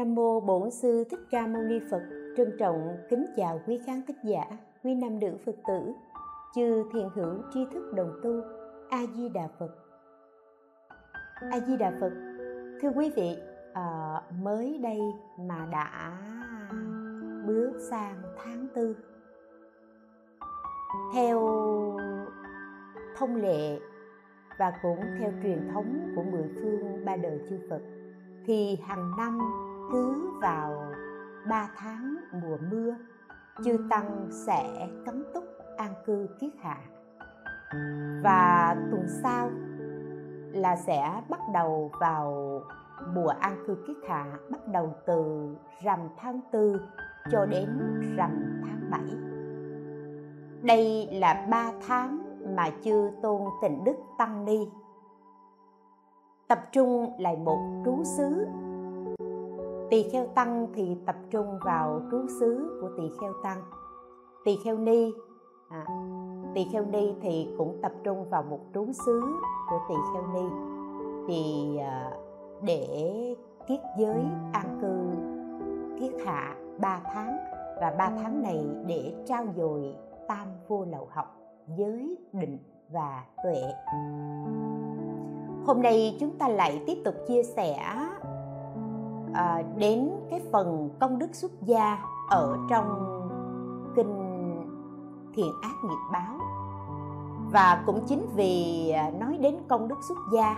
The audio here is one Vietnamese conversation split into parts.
Nam mô Bổn sư Thích Ca Mâu Ni Phật. Trân trọng kính chào quý khán thính giả, quý nam nữ Phật tử, chư thiền hữu tri thức đồng tu. A Di Đà Phật. A Di Đà Phật. Thưa quý vị, à, mới đây mà đã bước sang tháng tư. Theo thông lệ và cũng theo truyền thống của mười phương ba đời chư Phật thì hàng năm cứ vào ba tháng mùa mưa, chư tăng sẽ cấm túc an cư kiết hạ. Và tuần sau là sẽ bắt đầu vào mùa an cư kiết hạ, bắt đầu từ rằm tháng tư cho đến rằm tháng bảy. Đây là ba tháng mà chư tôn tịnh đức tăng ni. Tập trung lại một trú xứ tỳ kheo tăng thì tập trung vào trú xứ của tỳ kheo tăng. Tỳ kheo ni à, tỳ kheo ni thì cũng tập trung vào một trú xứ của tỳ kheo ni. Thì à, để kiết giới an cư kiết hạ 3 tháng và 3 tháng này để trao dồi tam vô lậu học giới định và tuệ. Hôm nay chúng ta lại tiếp tục chia sẻ à, đến cái phần công đức xuất gia ở trong kinh thiện ác nghiệp báo. Và cũng chính vì à, nói đến công đức xuất gia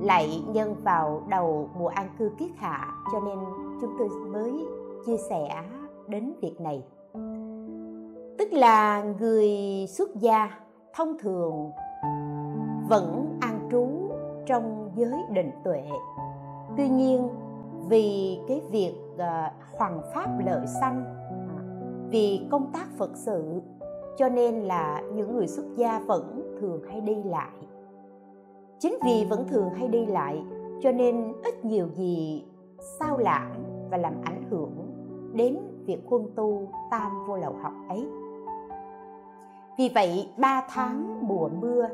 lại nhân vào đầu mùa an cư kiết hạ cho nên chúng tôi mới chia sẻ đến việc này. Tức là người xuất gia thông thường vẫn an trú trong giới định tuệ. Tuy nhiên vì cái việc ờ, uh, hoàng pháp lợi sanh à, vì công tác phật sự cho nên là những người xuất gia vẫn thường hay đi lại. Chính vì vẫn thường hay đi lại cho nên ít nhiều gì sao lãng và làm ảnh hưởng đến việc quân tu tam vô lậu học ấy. Vì vậy ba tháng mùa mưa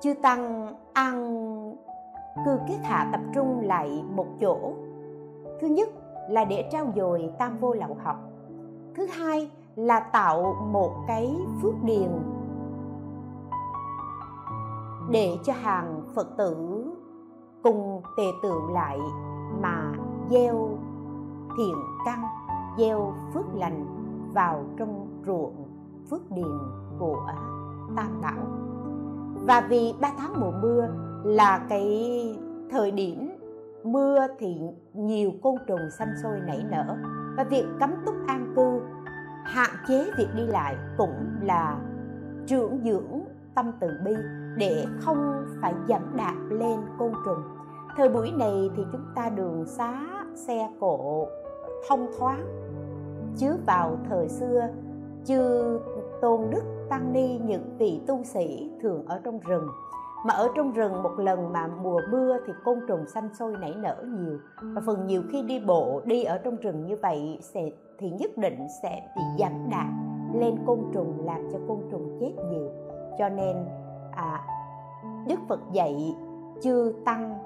chư tăng ăn cư kết hạ tập trung lại một chỗ thứ nhất là để trao dồi tam vô lậu học. Thứ hai là tạo một cái phước điền để cho hàng phật tử cùng tề tượng lại mà gieo thiện căn, gieo phước lành vào trong ruộng phước điền của tam bảo. Và vì ba tháng mùa mưa là cái thời điểm mưa thì nhiều côn trùng xanh sôi nảy nở. Và việc cấm túc an cư, hạn chế việc đi lại cũng là trưởng dưỡng tâm từ bi để không phải dẫm đạp lên côn trùng. Thời buổi này thì chúng ta đường xá xe cộ thông thoáng. Chứ vào thời xưa, chư tôn đức tăng ni những vị tu sĩ thường ở trong rừng mà ở trong rừng một lần mà mùa mưa thì côn trùng xanh sôi nảy nở nhiều. Và phần nhiều khi đi bộ đi ở trong rừng như vậy sẽ thì nhất định sẽ bị giảm đạp lên côn trùng làm cho côn trùng chết nhiều. Cho nên à, đức phật dạy chư tăng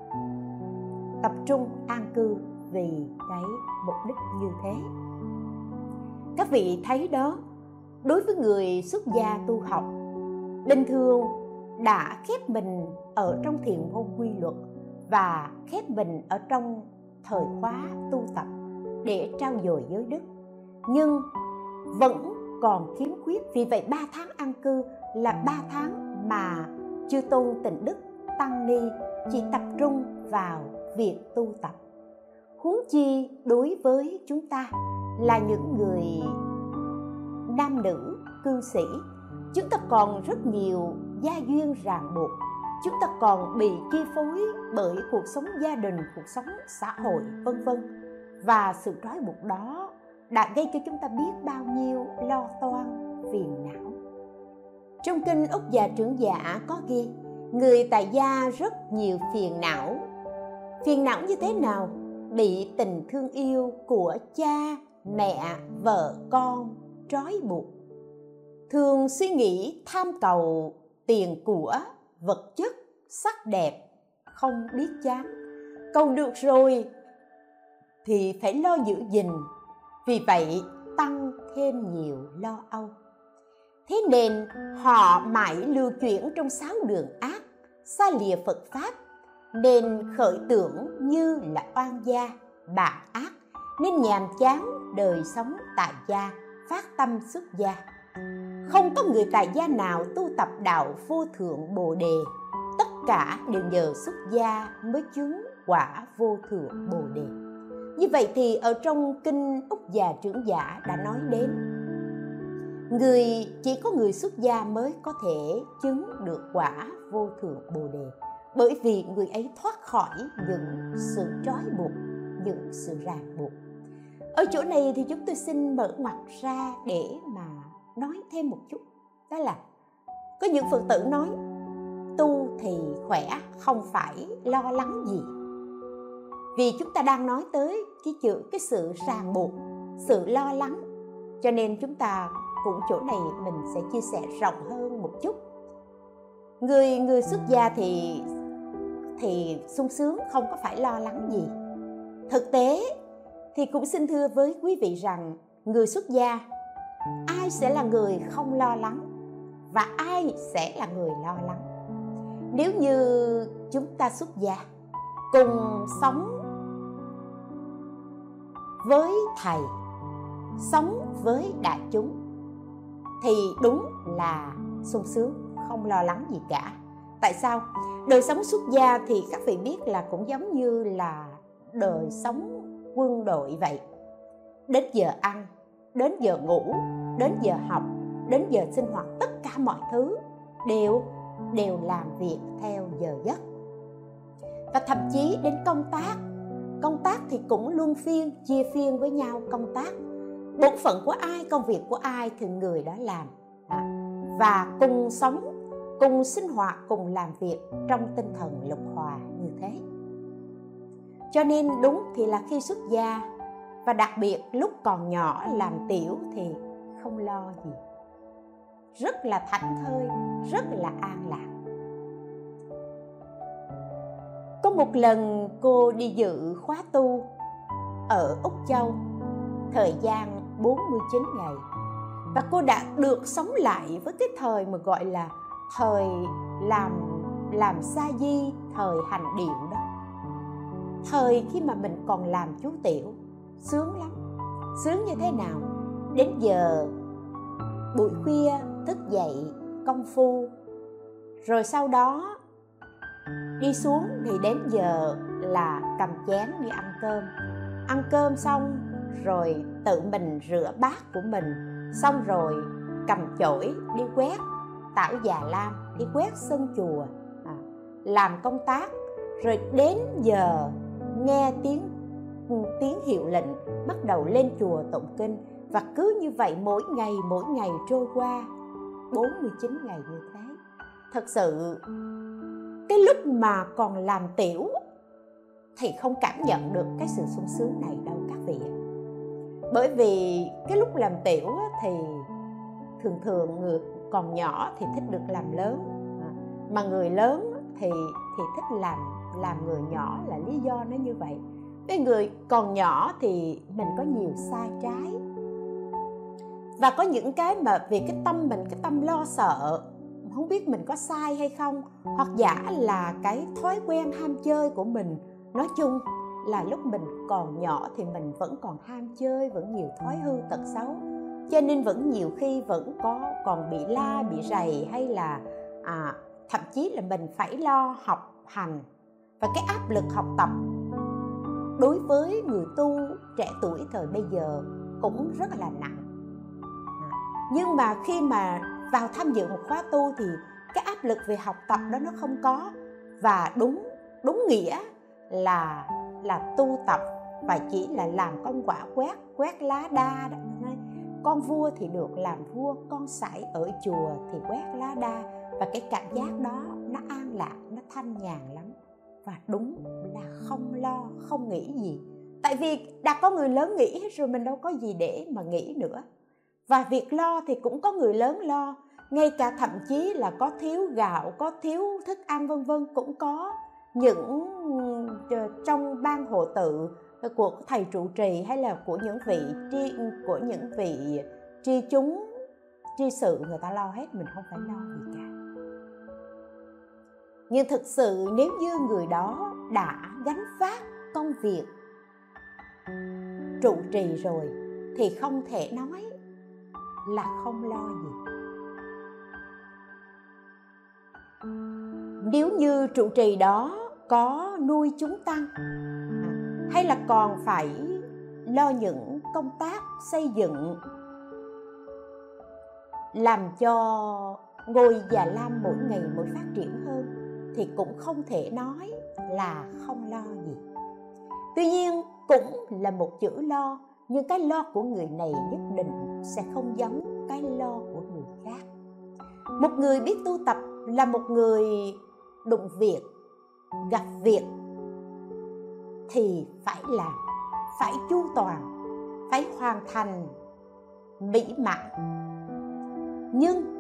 tập trung an cư vì cái mục đích như thế. Các vị thấy đó đối với người xuất gia tu học bình thường đã khép mình ở trong thiền môn quy luật và khép mình ở trong thời khóa tu tập để trao dồi giới đức. Nhưng vẫn còn khiếm khuyết, vì vậy ba tháng an cư là ba tháng mà chư tôn tịnh đức tăng ni chỉ tập trung vào việc tu tập. Huống chi đối với chúng ta là những người nam nữ cư sĩ, chúng ta còn rất nhiều gia duyên ràng buộc, chúng ta còn bị chi phối bởi cuộc sống gia đình, cuộc sống xã hội, vân vân. Và sự trói buộc đó đã gây cho chúng ta biết bao nhiêu lo toan, phiền não. Trong kinh úc già trưởng giả có ghi, người tại gia rất nhiều phiền não. Phiền não như thế nào? Bị tình thương yêu của cha, mẹ, vợ, con trói buộc. Thường suy nghĩ tham cầu tiền của vật chất, sắc đẹp, không biết chán. Cầu được rồi thì phải lo giữ gìn. Vì vậy, tăng thêm nhiều lo âu. Thế nên, họ mãi lưu chuyển trong sáu đường ác, xa lìa phật pháp, nên khởi tưởng như là oan gia, bạc ác, nên nhàm chán đời sống tại gia, phát tâm xuất gia không có người tại gia nào tu tập đạo vô thượng bồ đề. Tất cả đều nhờ xuất gia mới chứng quả vô thượng bồ đề. Như vậy thì ở trong kinh úc già trưởng giả đã nói đến, người, chỉ có người xuất gia mới có thể chứng được quả vô thượng bồ đề. Bởi vì người ấy thoát khỏi những sự trói buộc, những sự ràng buộc. Ở chỗ này thì chúng tôi xin mở mặt ra để nói thêm một chút. Đó là, có những phật tử nói, tu thì khỏe, không phải lo lắng gì. Vì chúng ta đang nói tới cái chữ, cái sự ràng buộc, sự lo lắng. Cho nên chúng ta cũng chỗ này mình sẽ chia sẻ rộng hơn một chút. Người người xuất gia thì thì sung sướng, không có phải lo lắng gì. Thực tế thì cũng xin thưa với quý vị rằng người xuất gia ai sẽ là người không lo lắng và ai sẽ là người lo lắng? Nếu như chúng ta xuất gia cùng sống với thầy, sống với đại chúng, thì đúng là sung sướng, không lo lắng gì cả. Tại sao? Đời sống xuất gia thì các vị biết là cũng giống như là đời sống quân đội vậy. Đến giờ ăn đến giờ ngủ, đến giờ học, đến giờ sinh hoạt, tất cả mọi thứ đều đều làm việc theo giờ giấc. Và thậm chí đến công tác công tác thì cũng luôn phiên, chia phiên với nhau công tác. Bổn phận của ai, công việc của ai thì người đó làm. Và cùng sống, cùng sinh hoạt, cùng làm việc trong tinh thần lục hòa như thế. Cho nên đúng thì là khi xuất gia và đặc biệt lúc còn nhỏ làm tiểu thì không lo gì. Rất là thảnh thơi, rất là an lạc. Có một lần cô đi dự khóa tu ở Úc Châu, thời gian 49 ngày. Và cô đã được sống lại với cái thời mà gọi là thời làm làm sa di, thời hành điệu đó. Thời khi mà mình còn làm chú tiểu sướng lắm. Sướng như thế nào? Đến giờ buổi khuya thức dậy công phu. Rồi sau đó đi xuống thì đến giờ là cầm chén đi ăn cơm. Ăn cơm xong rồi tự mình rửa bát của mình. Xong rồi cầm chổi đi quét tảo già lam đi quét sân chùa. À, làm công tác. Rồi đến giờ nghe tiếng tiếng hiệu lệnh bắt đầu lên chùa tụng kinh và cứ như vậy mỗi ngày mỗi ngày trôi qua. 49 ngày như thế. Thật sự, cái lúc mà còn làm tiểu thì không cảm nhận được cái sự sung sướng này đâu các vị bởi vì cái lúc làm tiểu thì thường thường người còn nhỏ thì thích được làm lớn. À, mà người lớn thì thì thích làm làm người nhỏ là lý do nó như vậy cái người còn nhỏ thì mình có nhiều sai trái. Và có những cái mà vì cái tâm mình cái tâm lo sợ không biết mình có sai hay không hoặc giả là cái thói quen ham chơi của mình. Nói chung là lúc mình còn nhỏ thì mình vẫn còn ham chơi vẫn nhiều thói hư tật xấu. Cho nên vẫn nhiều khi vẫn có còn bị la bị rầy hay là à, thậm chí là mình phải lo học hành. Và cái áp lực học tập đối với người tu trẻ tuổi thời bây giờ cũng rất là nặng. Nhưng mà khi mà vào tham dự một khóa tu thì cái áp lực về học tập đó nó không có. Và đúng đúng nghĩa là là tu tập và chỉ là làm con quả quét quét lá đa đó. Con vua thì được làm vua, con sải ở chùa thì quét lá đa. Và cái cảm giác đó nó an lạc, nó thanh nhàn lắm và đúng là không lo, không nghĩ gì. Tại vì đã có người lớn nghĩ hết rồi, mình đâu có gì để mà nghĩ nữa. Và việc lo thì cũng có người lớn lo, ngay cả thậm chí là có thiếu gạo, có thiếu thức ăn, vân vân, cũng có. Những ờ, trong ban hộ tự của thầy trụ trì hay là của những vị tri, của những vị tri chúng, tri sự người ta lo hết, mình không phải lo gì cả nhưng thực sự nếu như người đó đã gánh vác công việc trụ trì rồi thì không thể nói là không lo gì. Nếu như trụ trì đó có nuôi chúng tăng hay là còn phải lo những công tác xây dựng làm cho ngôi già lam mỗi ngày mỗi phát triển hơn? Thì cũng không thể nói là không lo gì. Tuy nhiên, cũng là một chữ lo, nhưng cái lo của người này nhất định sẽ không giống cái lo của người khác. Một người biết tu tập là một người đụng việc, gặp việc thì phải làm, phải chu toàn, phải hoàn thành, mỹ mãn. Nhưng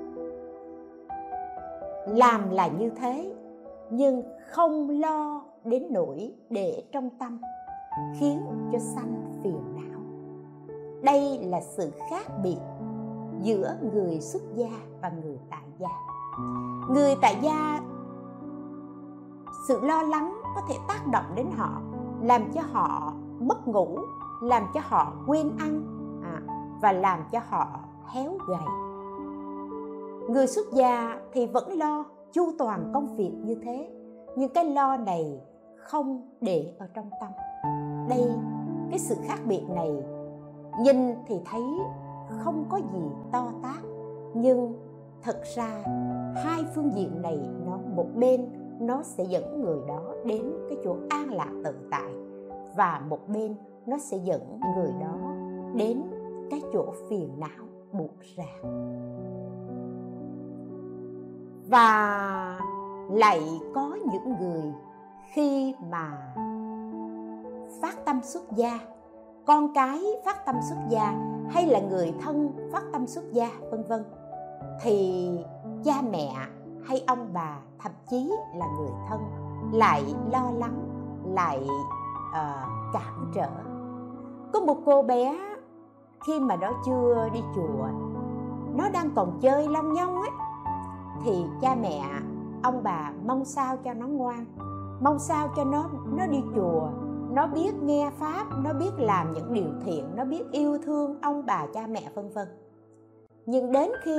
làm là như thế nhưng không lo đến nỗi để trong tâm khiến cho sanh phiền não. Đây là sự khác biệt giữa người xuất gia và người tại gia. Người tại gia sự lo lắng có thể tác động đến họ làm cho họ mất ngủ làm cho họ quên ăn à, và làm cho họ héo gầy. Người xuất gia thì vẫn lo chu toàn công việc như thế. Nhưng cái lo này không để ở trong tâm. Đây, cái sự khác biệt này, nhìn thì thấy không có gì to tát, nhưng thật ra hai phương diện này, nó, một bên nó sẽ dẫn người đó đến cái chỗ an lạc tự tại và một bên nó sẽ dẫn người đó đến cái chỗ phiền não buộc ràng và lại có những người khi mà phát tâm xuất gia con cái phát tâm xuất gia hay là người thân phát tâm xuất gia vân vân thì cha mẹ hay ông bà thậm chí là người thân lại lo lắng lại uh, cản trở. Có một cô bé khi mà nó chưa đi chùa nó đang còn chơi long nhông ấy thì cha mẹ, ông bà mong sao cho nó ngoan, mong sao cho nó nó đi chùa, nó biết nghe pháp, nó biết làm những điều thiện, nó biết yêu thương ông bà, cha mẹ, vân vân. Nhưng đến khi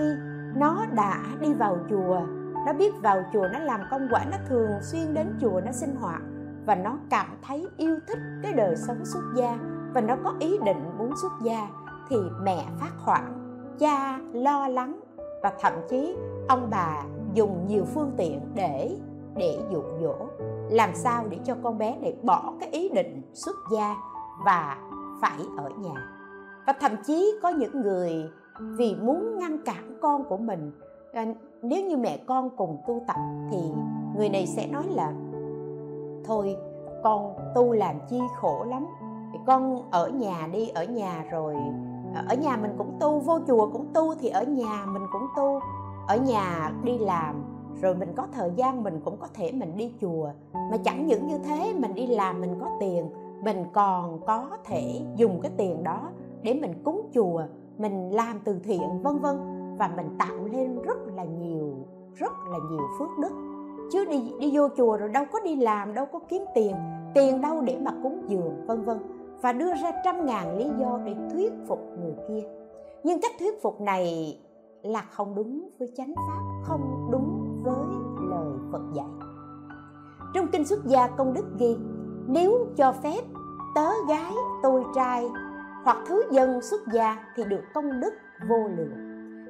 nó đã đi vào chùa, nó biết vào chùa nó làm công quả, nó thường xuyên đến chùa nó sinh hoạt và nó cảm thấy yêu thích cái đời sống xuất gia và nó có ý định muốn xuất gia thì mẹ phát hoảng, cha lo lắng và thậm chí ông bà dùng nhiều phương tiện để để dụ dỗ. Làm sao để cho con bé này bỏ cái ý định xuất gia và phải ở nhà? Và thậm chí có những người vì muốn ngăn cản con của mình à, nếu như mẹ con cùng tu tập thì người này sẽ nói là, thôi, con tu làm chi khổ lắm. Thì con ở nhà đi, ở nhà rồi à, ở nhà mình cũng tu, vô chùa cũng tu thì ở nhà mình cũng tu ở nhà đi làm, rồi mình có thời gian mình cũng có thể mình đi chùa. Mà chẳng những như thế, mình đi làm mình có tiền, mình còn có thể dùng cái tiền đó để mình cúng chùa, mình làm từ thiện, vân vân. Và mình tạo lên rất là nhiều, rất là nhiều phước đức. Chứ đi đi vô chùa rồi đâu có đi làm, đâu có kiếm tiền. Tiền đâu để mà cúng dường, vân vân. Và đưa ra trăm ngàn lý do để thuyết phục người kia. Nhưng cách thuyết phục này là không đúng với chánh pháp không đúng với lời phật dạy. Trong kinh xuất gia công đức ghi nếu cho phép tớ gái tôi trai hoặc thứ dân xuất gia thì được công đức vô lượng.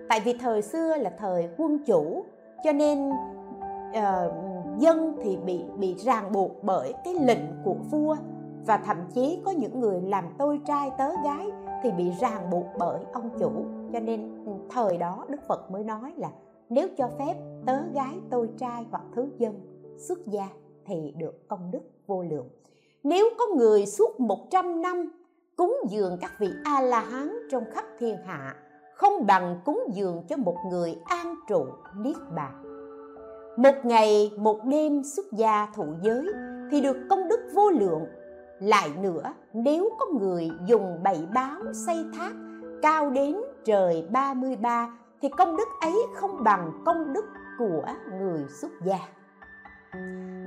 Tại vì thời xưa là thời quân chủ cho nên uh, dân thì bị bị ràng buộc bởi cái lệnh của vua và thậm chí có những người làm tôi trai tớ gái thì bị ràng buộc bởi ông chủ cho nên ừ, thời đó đức phật mới nói là nếu cho phép tớ gái tôi trai hoặc thứ dân xuất gia thì được công đức vô lượng. Nếu có người suốt 100 năm cúng dường các vị a la hán trong khắp thiên hạ, không bằng cúng dường cho một người an trụ niết bàn. Một ngày, một đêm xuất gia thụ giới thì được công đức vô lượng. Lại nữa, nếu có người dùng bảy báo xây tháp cao đến trời 33 thì công đức ấy không bằng công đức của người xuất gia.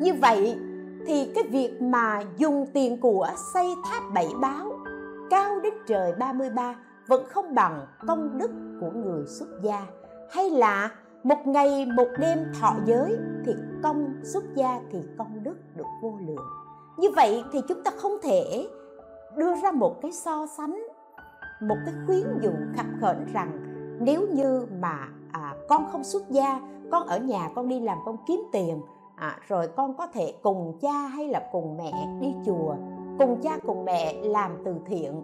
Như vậy thì cái việc mà dùng tiền của xây tháp bảy báo cao đến trời 33 vẫn không bằng công đức của người xuất gia. Hay là một ngày, một đêm thọ giới thì công xuất gia thì công đức được vô lượng. Như vậy thì chúng ta không thể đưa ra một cái so sánh một cái khuyến dụ khập khệnh rằng nếu như mà à, con không xuất gia con ở nhà con đi làm con kiếm tiền à, rồi con có thể cùng cha hay là cùng mẹ đi chùa cùng cha cùng mẹ làm từ thiện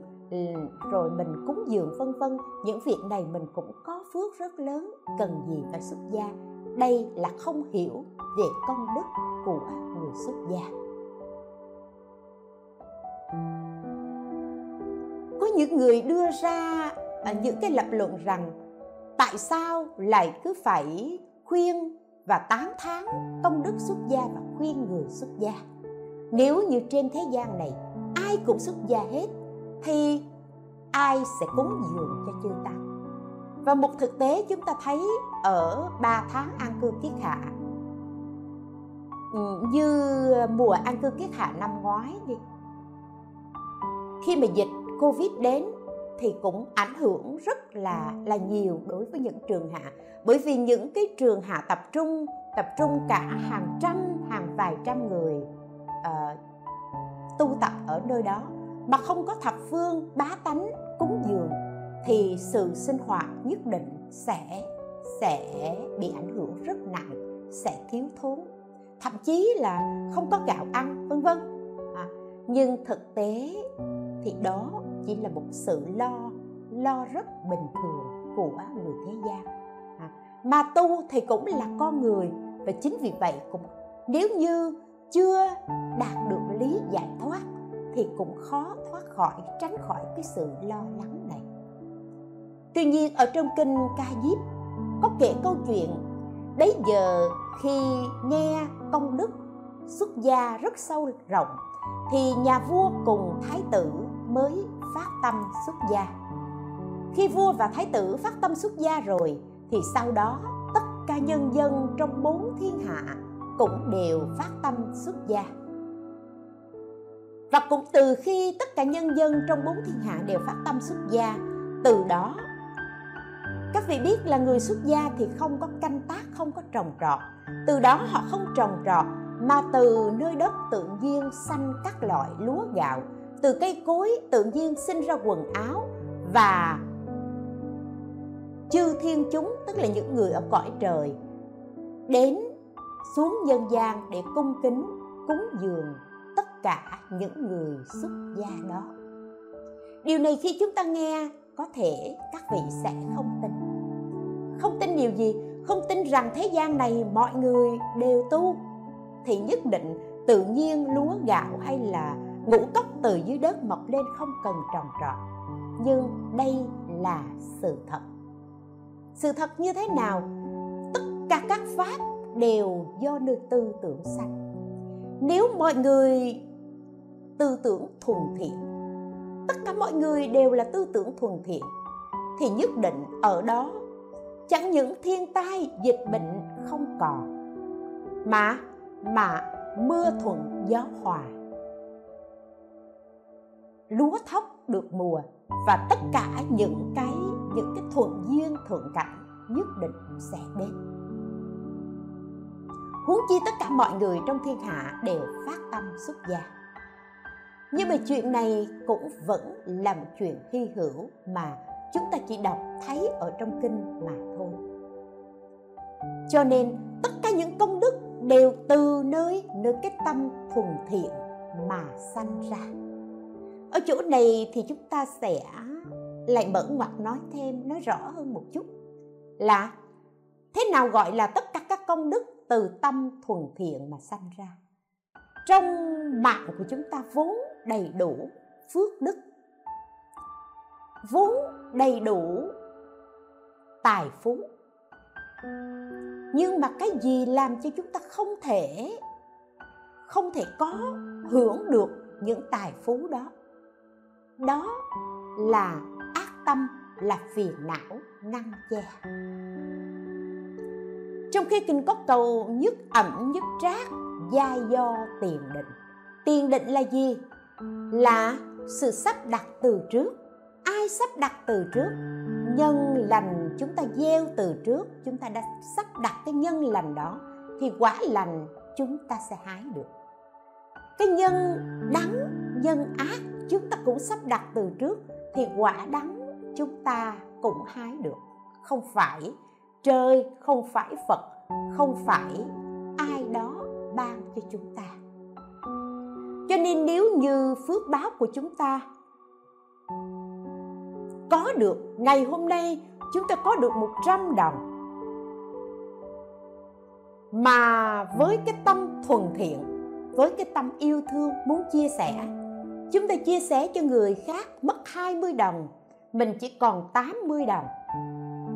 rồi mình cúng dường vân vân những việc này mình cũng có phước rất lớn cần gì phải xuất gia. Đây là không hiểu về công đức của người xuất gia. Những người đưa ra à, những cái lập luận rằng tại sao lại cứ phải khuyên và tán thán công đức xuất gia và khuyên người xuất gia? Nếu như trên thế gian này ai cũng xuất gia hết, thì ai sẽ cúng dường cho chư tăng? Và một thực tế chúng ta thấy ở 3 tháng an cư kiết hạ như mùa an cư kiết hạ năm ngoái đi, khi mà dịch covid đến thì cũng ảnh hưởng rất là là nhiều đối với những trường hạ. Bởi vì những cái trường hạ tập trung tập trung cả hàng trăm hàng vài trăm người uh, tu tập ở nơi đó mà không có thập phương bá tánh cúng dường thì sự sinh hoạt nhất định sẽ sẽ bị ảnh hưởng rất nặng sẽ thiếu thốn. Thậm chí là không có gạo ăn vân vân. À, nhưng thực tế thì đó chỉ là một sự lo lo rất bình thường của người thế gian. À, mà tu thì cũng là con người và chính vì vậy cũng nếu như chưa đạt được lý giải thoát thì cũng khó thoát khỏi tránh khỏi cái sự lo lắng này. Tuy nhiên ở trong kinh ca diếp có kể câu chuyện đấy giờ khi nghe công đức xuất gia rất sâu rộng thì nhà vua cùng thái tử mới phát tâm xuất gia. Khi vua và thái tử phát tâm xuất gia rồi, thì sau đó tất cả nhân dân trong bốn thiên hạ cũng đều phát tâm xuất gia. Và cũng từ khi tất cả nhân dân trong bốn thiên hạ đều phát tâm xuất gia, từ đó, các vị biết là người xuất gia thì không có canh tác, không có trồng trọt. Từ đó họ không trồng trọt, mà từ nơi đất tự nhiên xanh các loại lúa gạo từ cây cối tự nhiên sinh ra quần áo và chư thiên chúng, tức là những người ở cõi trời, đến xuống nhân gian để cung kính, cúng dường tất cả những người xuất gia đó. Điều này khi chúng ta nghe, có thể các vị sẽ không tin. Không tin điều gì? Không tin rằng thế gian này mọi người đều tu, thì nhất định tự nhiên lúa gạo hay là ngũ cốc từ dưới đất mọc lên không cần trồng trọt nhưng đây là sự thật. Sự thật như thế nào? Tất cả các pháp đều do nơi tư tưởng sanh. Nếu mọi người tư tưởng thuần thiện, tất cả mọi người đều là tư tưởng thuần thiện, thì nhất định ở đó chẳng những thiên tai, dịch bệnh không còn, mà mà mưa thuận gió hòa lúa thóc được mùa và tất cả những cái những cái thuận duyên thuận cảnh nhất định sẽ đến. Huống chi tất cả mọi người trong thiên hạ đều phát tâm xuất gia. Nhưng mà chuyện này cũng vẫn là một chuyện hy hữu mà chúng ta chỉ đọc thấy ở trong kinh mà thôi. Cho nên tất cả những công đức đều từ nơi nơi cái tâm thuần thiện mà sanh ra ở chỗ này thì chúng ta sẽ lại mở ngoặt nói thêm, nói rõ hơn một chút là thế nào gọi là tất cả các công đức từ tâm thuần thiện mà sanh ra. Trong mạng của chúng ta vốn đầy đủ phước đức, vốn đầy đủ tài phú. Nhưng mà cái gì làm cho chúng ta không thể không thể có hưởng được những tài phú đó? Đó là ác tâm là phiền não, ngăn che. Trong khi kinh có cầu nhất ẩm, nhất trác, gia do tiền định. Tiền định là gì? Là sự sắp đặt từ trước. Ai sắp đặt từ trước? Nhân lành chúng ta gieo từ trước, chúng ta đã sắp đặt cái nhân lành đó, thì quả lành chúng ta sẽ hái được. Cái nhân đắng, nhân ác chúng ta cũng sắp đặt từ trước thì quả đắng chúng ta cũng hái được. Không phải trời, không phải phật, không phải ai đó ban cho chúng ta. Cho nên nếu như phước báo của chúng ta có được, ngày hôm nay chúng ta có được 100 đồng, mà với cái tâm thuần thiện, với cái tâm yêu thương muốn chia sẻ chúng ta chia sẻ cho người khác mất 20 đồng, mình chỉ còn 80 đồng.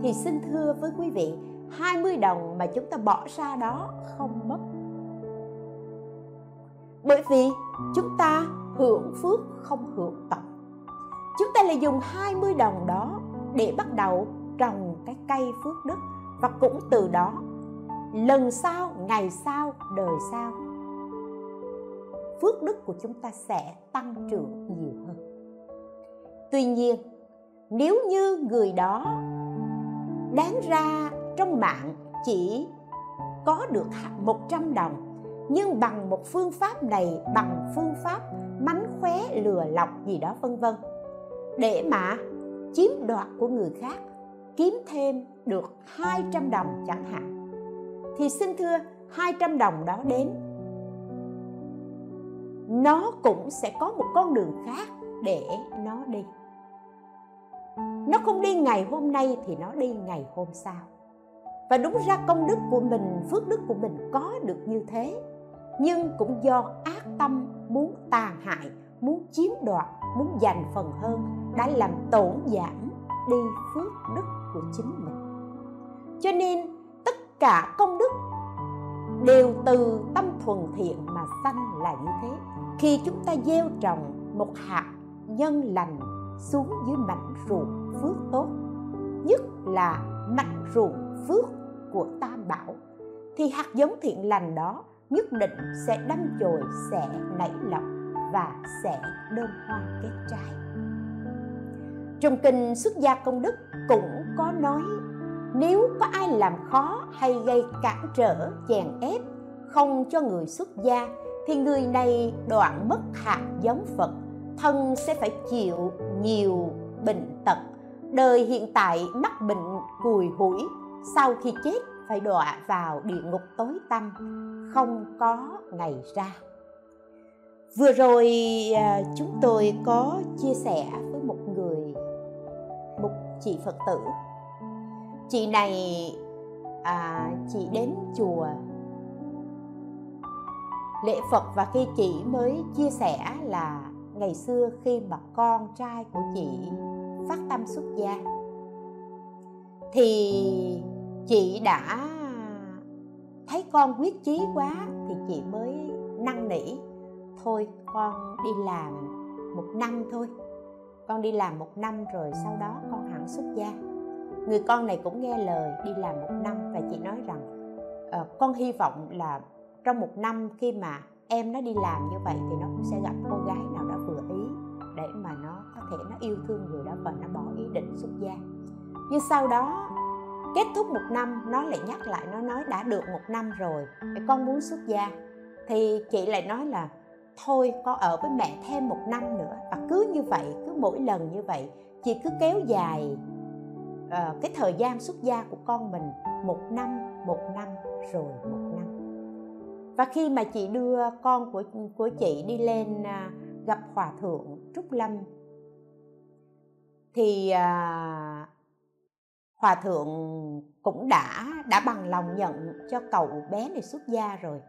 Thì xin thưa với quý vị 20 đồng mà chúng ta bỏ ra đó không mất. Bởi vì chúng ta hưởng phước không hưởng tập. chúng ta lại dùng 20 đồng đó để bắt đầu trồng cái cây phước đức và cũng từ đó, lần sau, ngày sau, đời sau phước đức của chúng ta sẽ tăng trưởng nhiều hơn. Tuy nhiên, nếu như người đó đáng ra trong mạng chỉ có được 100 đồng, nhưng bằng một phương pháp này, bằng phương pháp mánh khóe, lừa lọc gì đó vân vân, để mà chiếm đoạt của người khác, kiếm thêm được 200 đồng chẳng hạn, thì xin thưa 200 đồng đó đến nó cũng sẽ có một con đường khác để nó đi. Nó không đi ngày hôm nay thì nó đi ngày hôm sau. Và đúng ra công đức của mình, phước đức của mình có được như thế. Nhưng cũng do ác tâm muốn tàn hại, muốn chiếm đoạt, muốn giành phần hơn đã làm tổn giảm đi phước đức của chính mình. Cho nên, tất cả công đức đều từ tâm thuần thiện mà sanh là như thế khi chúng ta gieo trồng một hạt nhân lành xuống dưới mảnh ruộng phước tốt, nhất là mảnh ruộng phước của tam bảo, thì hạt giống thiện lành đó nhất định sẽ đâm chồi, sẽ nảy lọc và sẽ đơm hoa kết trái. Trong kinh xuất gia công đức cũng có nói, nếu có ai làm khó hay gây cản trở chèn ép không cho người xuất gia thì người này đoạn mất hạt giống phật thân sẽ phải chịu nhiều bệnh tật. Đời hiện tại mắc bệnh cùi hủi sau khi chết phải đọa vào địa ngục tối tăm không có ngày ra. Vừa rồi à, chúng tôi có chia sẻ với một người một chị phật tử. Chị này à, chị đến chùa lễ phật và khi chị mới chia sẻ là ngày xưa khi mà con trai của chị phát tâm xuất gia. Thì chị đã thấy con quyết chí quá thì chị mới năn nỉ thôi con đi làm một năm thôi con đi làm một năm rồi sau đó con hẳn xuất gia. Người con này cũng nghe lời đi làm một năm và chị nói rằng uh, con hy vọng là trong một năm khi mà em nó đi làm như vậy thì nó cũng sẽ gặp cô gái nào đó vừa ý để mà nó có thể nó yêu thương người đó và nó bỏ ý định xuất gia. Nhưng sau đó kết thúc một năm nó lại nhắc lại nó nói đã được một năm rồi con muốn xuất gia. Thì chị lại nói là thôi con ở với mẹ thêm một năm nữa. Và cứ như vậy cứ mỗi lần như vậy chị cứ kéo dài uh, cái thời gian xuất gia của con mình một năm một năm rồi một và khi mà chị đưa con của của chị đi lên à, gặp hòa thượng trúc lâm thì à, hòa thượng cũng đã đã bằng lòng nhận cho cậu bé này xuất gia rồi.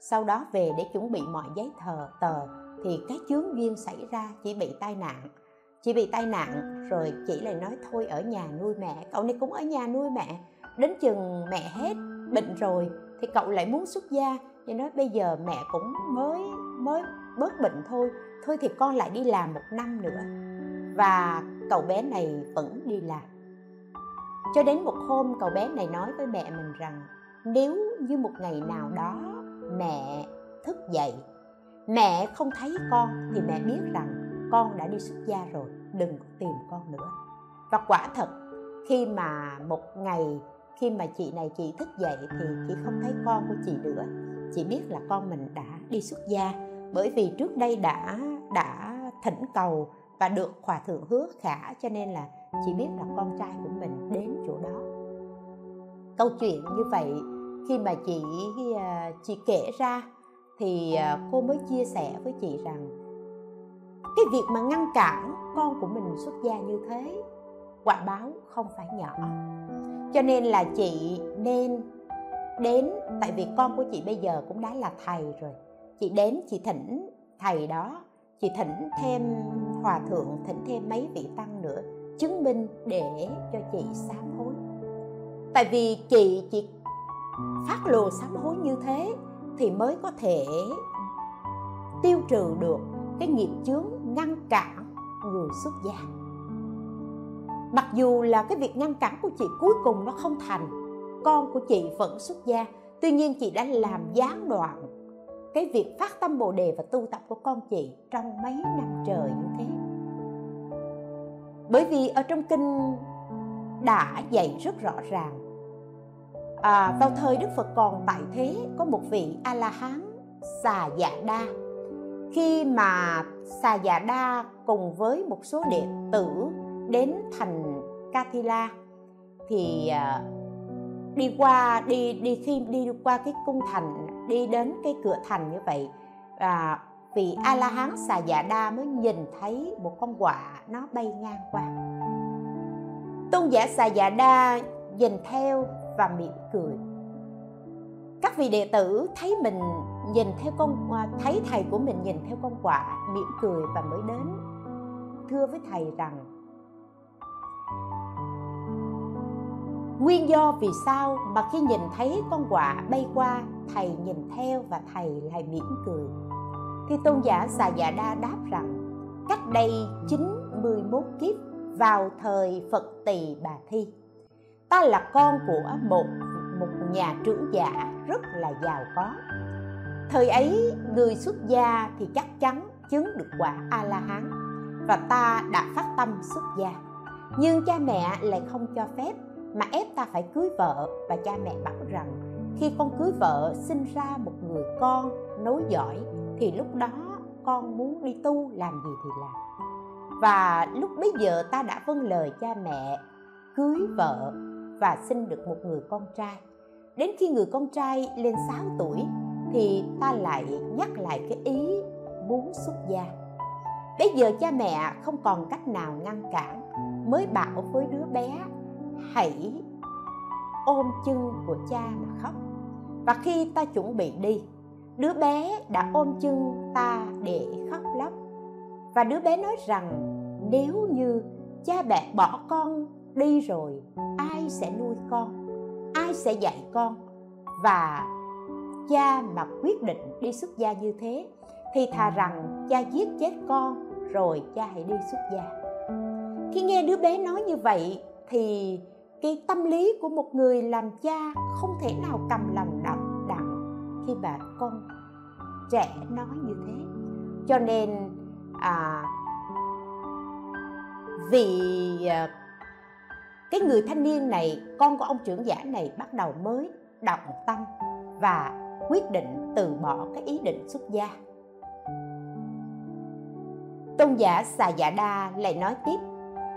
Sau đó về để chuẩn bị mọi giấy thờ tờ thì cái chướng duyên xảy ra chỉ bị tai nạn chỉ bị tai nạn. Rồi chị lại nói thôi ở nhà nuôi mẹ cậu này cũng ở nhà nuôi mẹ. Đến chừng mẹ hết bệnh rồi thì cậu lại muốn xuất gia chị nói bây giờ mẹ cũng mới mới bớt bệnh thôi. Thôi thì con lại đi làm một năm nữa. Và cậu bé này vẫn đi làm. Cho đến một hôm cậu bé này nói với mẹ mình rằng, nếu như một ngày nào đó mẹ thức dậy, mẹ không thấy con thì mẹ biết rằng con đã đi xuất gia rồi, đừng tìm con nữa. Và quả thật, khi mà một ngày, khi mà chị này, chị thức dậy thì chị không thấy con của chị nữa chỉ biết là con mình đã đi xuất gia. Bởi vì trước đây đã đã thỉnh cầu và được hòa thượng hứa khả, cho nên là chỉ biết là con trai của mình đến chỗ đó. Câu chuyện như vậy, khi mà chị à, chị kể ra, thì à, cô mới chia sẻ với chị rằng, cái việc mà ngăn cản con của mình xuất gia như thế, quả báo không phải nhỏ. Cho nên là chị nên đến, tại vì con của chị bây giờ cũng đã là thầy rồi. Chị đến, chị thỉnh thầy đó, chị thỉnh thêm hòa thượng, thỉnh thêm mấy vị tăng nữa, chứng minh để cho chị sám hối. Tại vì chị chỉ phát lồ sám hối như thế thì mới có thể tiêu trừ được cái nghiệp chướng ngăn cản người xuất gia. Mặc dù là cái việc ngăn cản của chị cuối cùng nó không thành con của chị vẫn xuất gia. Tuy nhiên chị đã làm gián đoạn cái việc phát tâm bồ đề và tu tập của con chị trong mấy năm trời như thế. Bởi vì ở trong kinh đã dạy rất rõ ràng à, vào thời đức phật còn tại thế có một vị a la hán xà dạ đa khi mà xà dạ đa cùng với một số đệ tử đến thành katila thì à, đi qua đi đi khi đi qua cái cung thành đi đến cái cửa thành như vậy. À, vị a la hán xà dạ đa mới nhìn thấy một con quạ nó bay ngang qua. Tôn giả xà dạ đa nhìn theo và mỉm cười. Các vị đệ tử thấy mình nhìn theo con à, thấy thầy của mình nhìn theo con quạ mỉm cười và mới đến thưa với thầy rằng nguyên do vì sao mà khi nhìn thấy con quạ bay qua, thầy nhìn theo và thầy lại mỉm cười? Thì tôn giả xà dạ đa đáp rằng, cách đây 91 kiếp, vào thời Phật Tỳ Bà Thi, ta là con của một một nhà trưởng giả rất là giàu có. Thời ấy, người xuất gia thì chắc chắn chứng được quả a la hán và ta đã phát tâm xuất gia, nhưng cha mẹ lại không cho phép mà ép ta phải cưới vợ. Và cha mẹ bảo rằng, khi con cưới vợ sinh ra một người con nối giỏi thì lúc đó con muốn đi tu làm gì thì làm. Và lúc bấy giờ ta đã vâng lời cha mẹ cưới vợ và sinh được một người con trai. Đến khi người con trai lên 6 tuổi, thì ta lại nhắc lại cái ý muốn xuất gia. Bây giờ cha mẹ không còn cách nào ngăn cản, mới bảo với đứa bé hãy ôm chân của cha mà khóc. Và khi ta chuẩn bị đi, đứa bé đã ôm chân ta để khóc lóc. Và đứa bé nói rằng, nếu như cha mẹ bỏ con đi rồi, ai sẽ nuôi con? Ai sẽ dạy con? Và cha mà quyết định đi xuất gia như thế, thì thà rằng cha giết chết con, rồi cha hãy đi xuất gia. Khi nghe đứa bé nói như vậy thì cái tâm lý của một người làm cha không thể nào cầm lòng đặng đặng khi bà con trẻ nói như thế. Cho nên à, vì à, cái người thanh niên này con của ông trưởng giả này bắt đầu mới động tâm và quyết định từ bỏ cái ý định xuất gia. Tôn giả xà dạ đa lại nói tiếp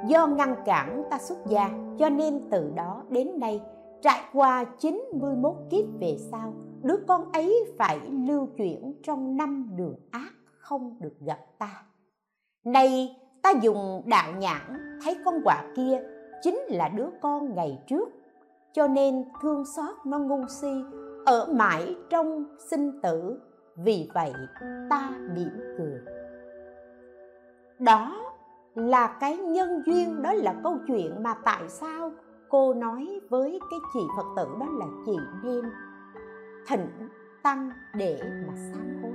do ngăn cản ta xuất gia, cho nên từ đó đến nay, trải qua 91 kiếp về sau, đứa con ấy phải lưu chuyển trong năm đường ác không được gặp ta. Nay, ta dùng đạo nhãn thấy con quạ kia chính là đứa con ngày trước, cho nên thương xót nó ngu si, ở mãi trong sinh tử, vì vậy ta mỉm cười. Đó là cái nhân duyên đó là câu chuyện mà tại sao cô nói với cái chị phật tử đó là chị nên thỉnh tăng để mà sám hối.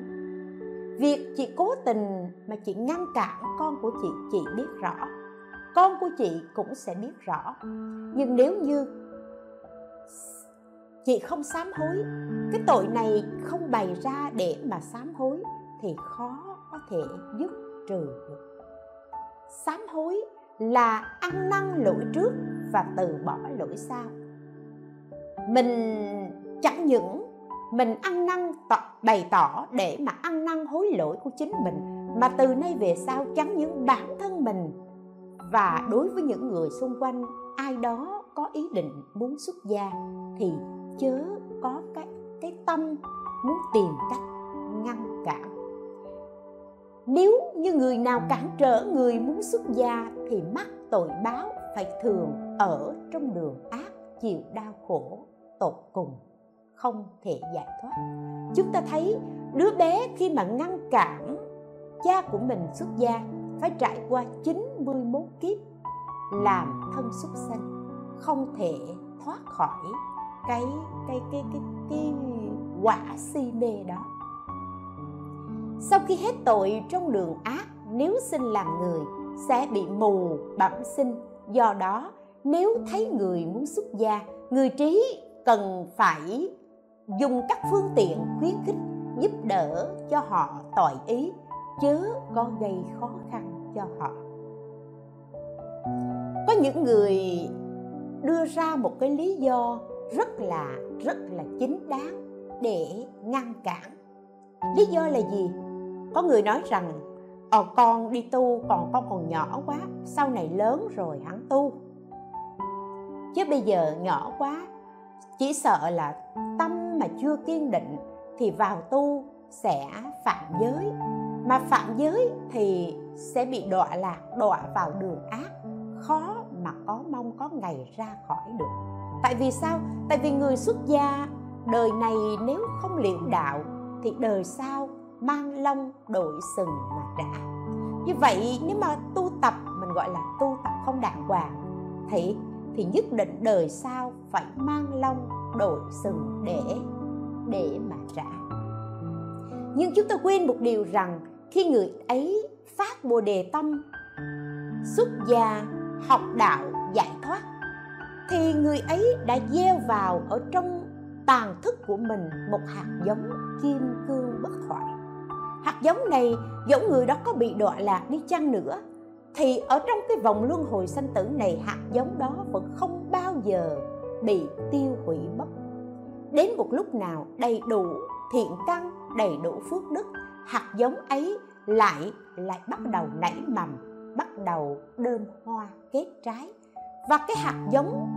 Việc chị cố tình mà chị ngăn cản con của chị chị biết rõ con của chị cũng sẽ biết rõ. Nhưng nếu như chị không sám hối cái tội này không bày ra để mà sám hối thì khó có thể dứt trừ được sám hối là ăn năn lỗi trước và từ bỏ lỗi sau. Mình chẳng những mình ăn năn bày tỏ để mà ăn năn hối lỗi của chính mình, mà từ nay về sau chẳng những bản thân mình và đối với những người xung quanh ai đó có ý định muốn xuất gia thì chớ có cái cái tâm muốn tìm cách ngăn cản nếu như người nào cản trở người muốn xuất gia thì mắc tội báo phải thường ở trong đường ác chịu đau khổ tột cùng, không thể giải thoát. Chúng ta thấy đứa bé khi mà ngăn cản cha của mình xuất gia phải trải qua 91 kiếp làm thân xuất sinh không thể thoát khỏi cái cái cái cái cái quả si mê đó sau khi hết tội trong đường ác, nếu sinh làm người, sẽ bị mù, bẩm sinh. Do đó, nếu thấy người muốn xuất gia, người trí cần phải dùng các phương tiện khuyến khích giúp đỡ cho họ tội ý, chớ có gây khó khăn cho họ. Có những người đưa ra một cái lý do rất là rất là chính đáng để ngăn cản. Lý do là gì? Có người nói rằng ờ con đi tu còn con còn nhỏ quá, sau này lớn rồi hắn tu. Chứ bây giờ nhỏ quá, chỉ sợ là tâm mà chưa kiên định thì vào tu sẽ phạm giới. Mà phạm giới thì sẽ bị đọa lạc, đọa vào đường ác, khó mà có mong có ngày ra khỏi được. Tại vì sao? Tại vì người xuất gia đời này nếu không liễu đạo thì đời sau mang lông đội sừng mà đã như vậy, nếu mà tu tập, mình gọi là tu tập không đàng hoàng, thì thì nhất định đời sau phải mang lông đội sừng để để mà trả. Nhưng chúng ta quên một điều rằng, khi người ấy phát bồ đề tâm, xuất gia, học đạo, giải thoát, thì người ấy đã gieo vào ở trong tàn thức của mình một hạt giống kim cương bất hoại hạt giống này giống người đó có bị đọa lạc đi chăng nữa, thì ở trong cái vòng luân hồi sanh tử này, hạt giống đó vẫn không bao giờ bị tiêu hủy mất. Đến một lúc nào đầy đủ thiện căn, đầy đủ phước đức, hạt giống ấy lại lại bắt đầu nảy mầm, bắt đầu đơm hoa kết trái. Và cái hạt giống,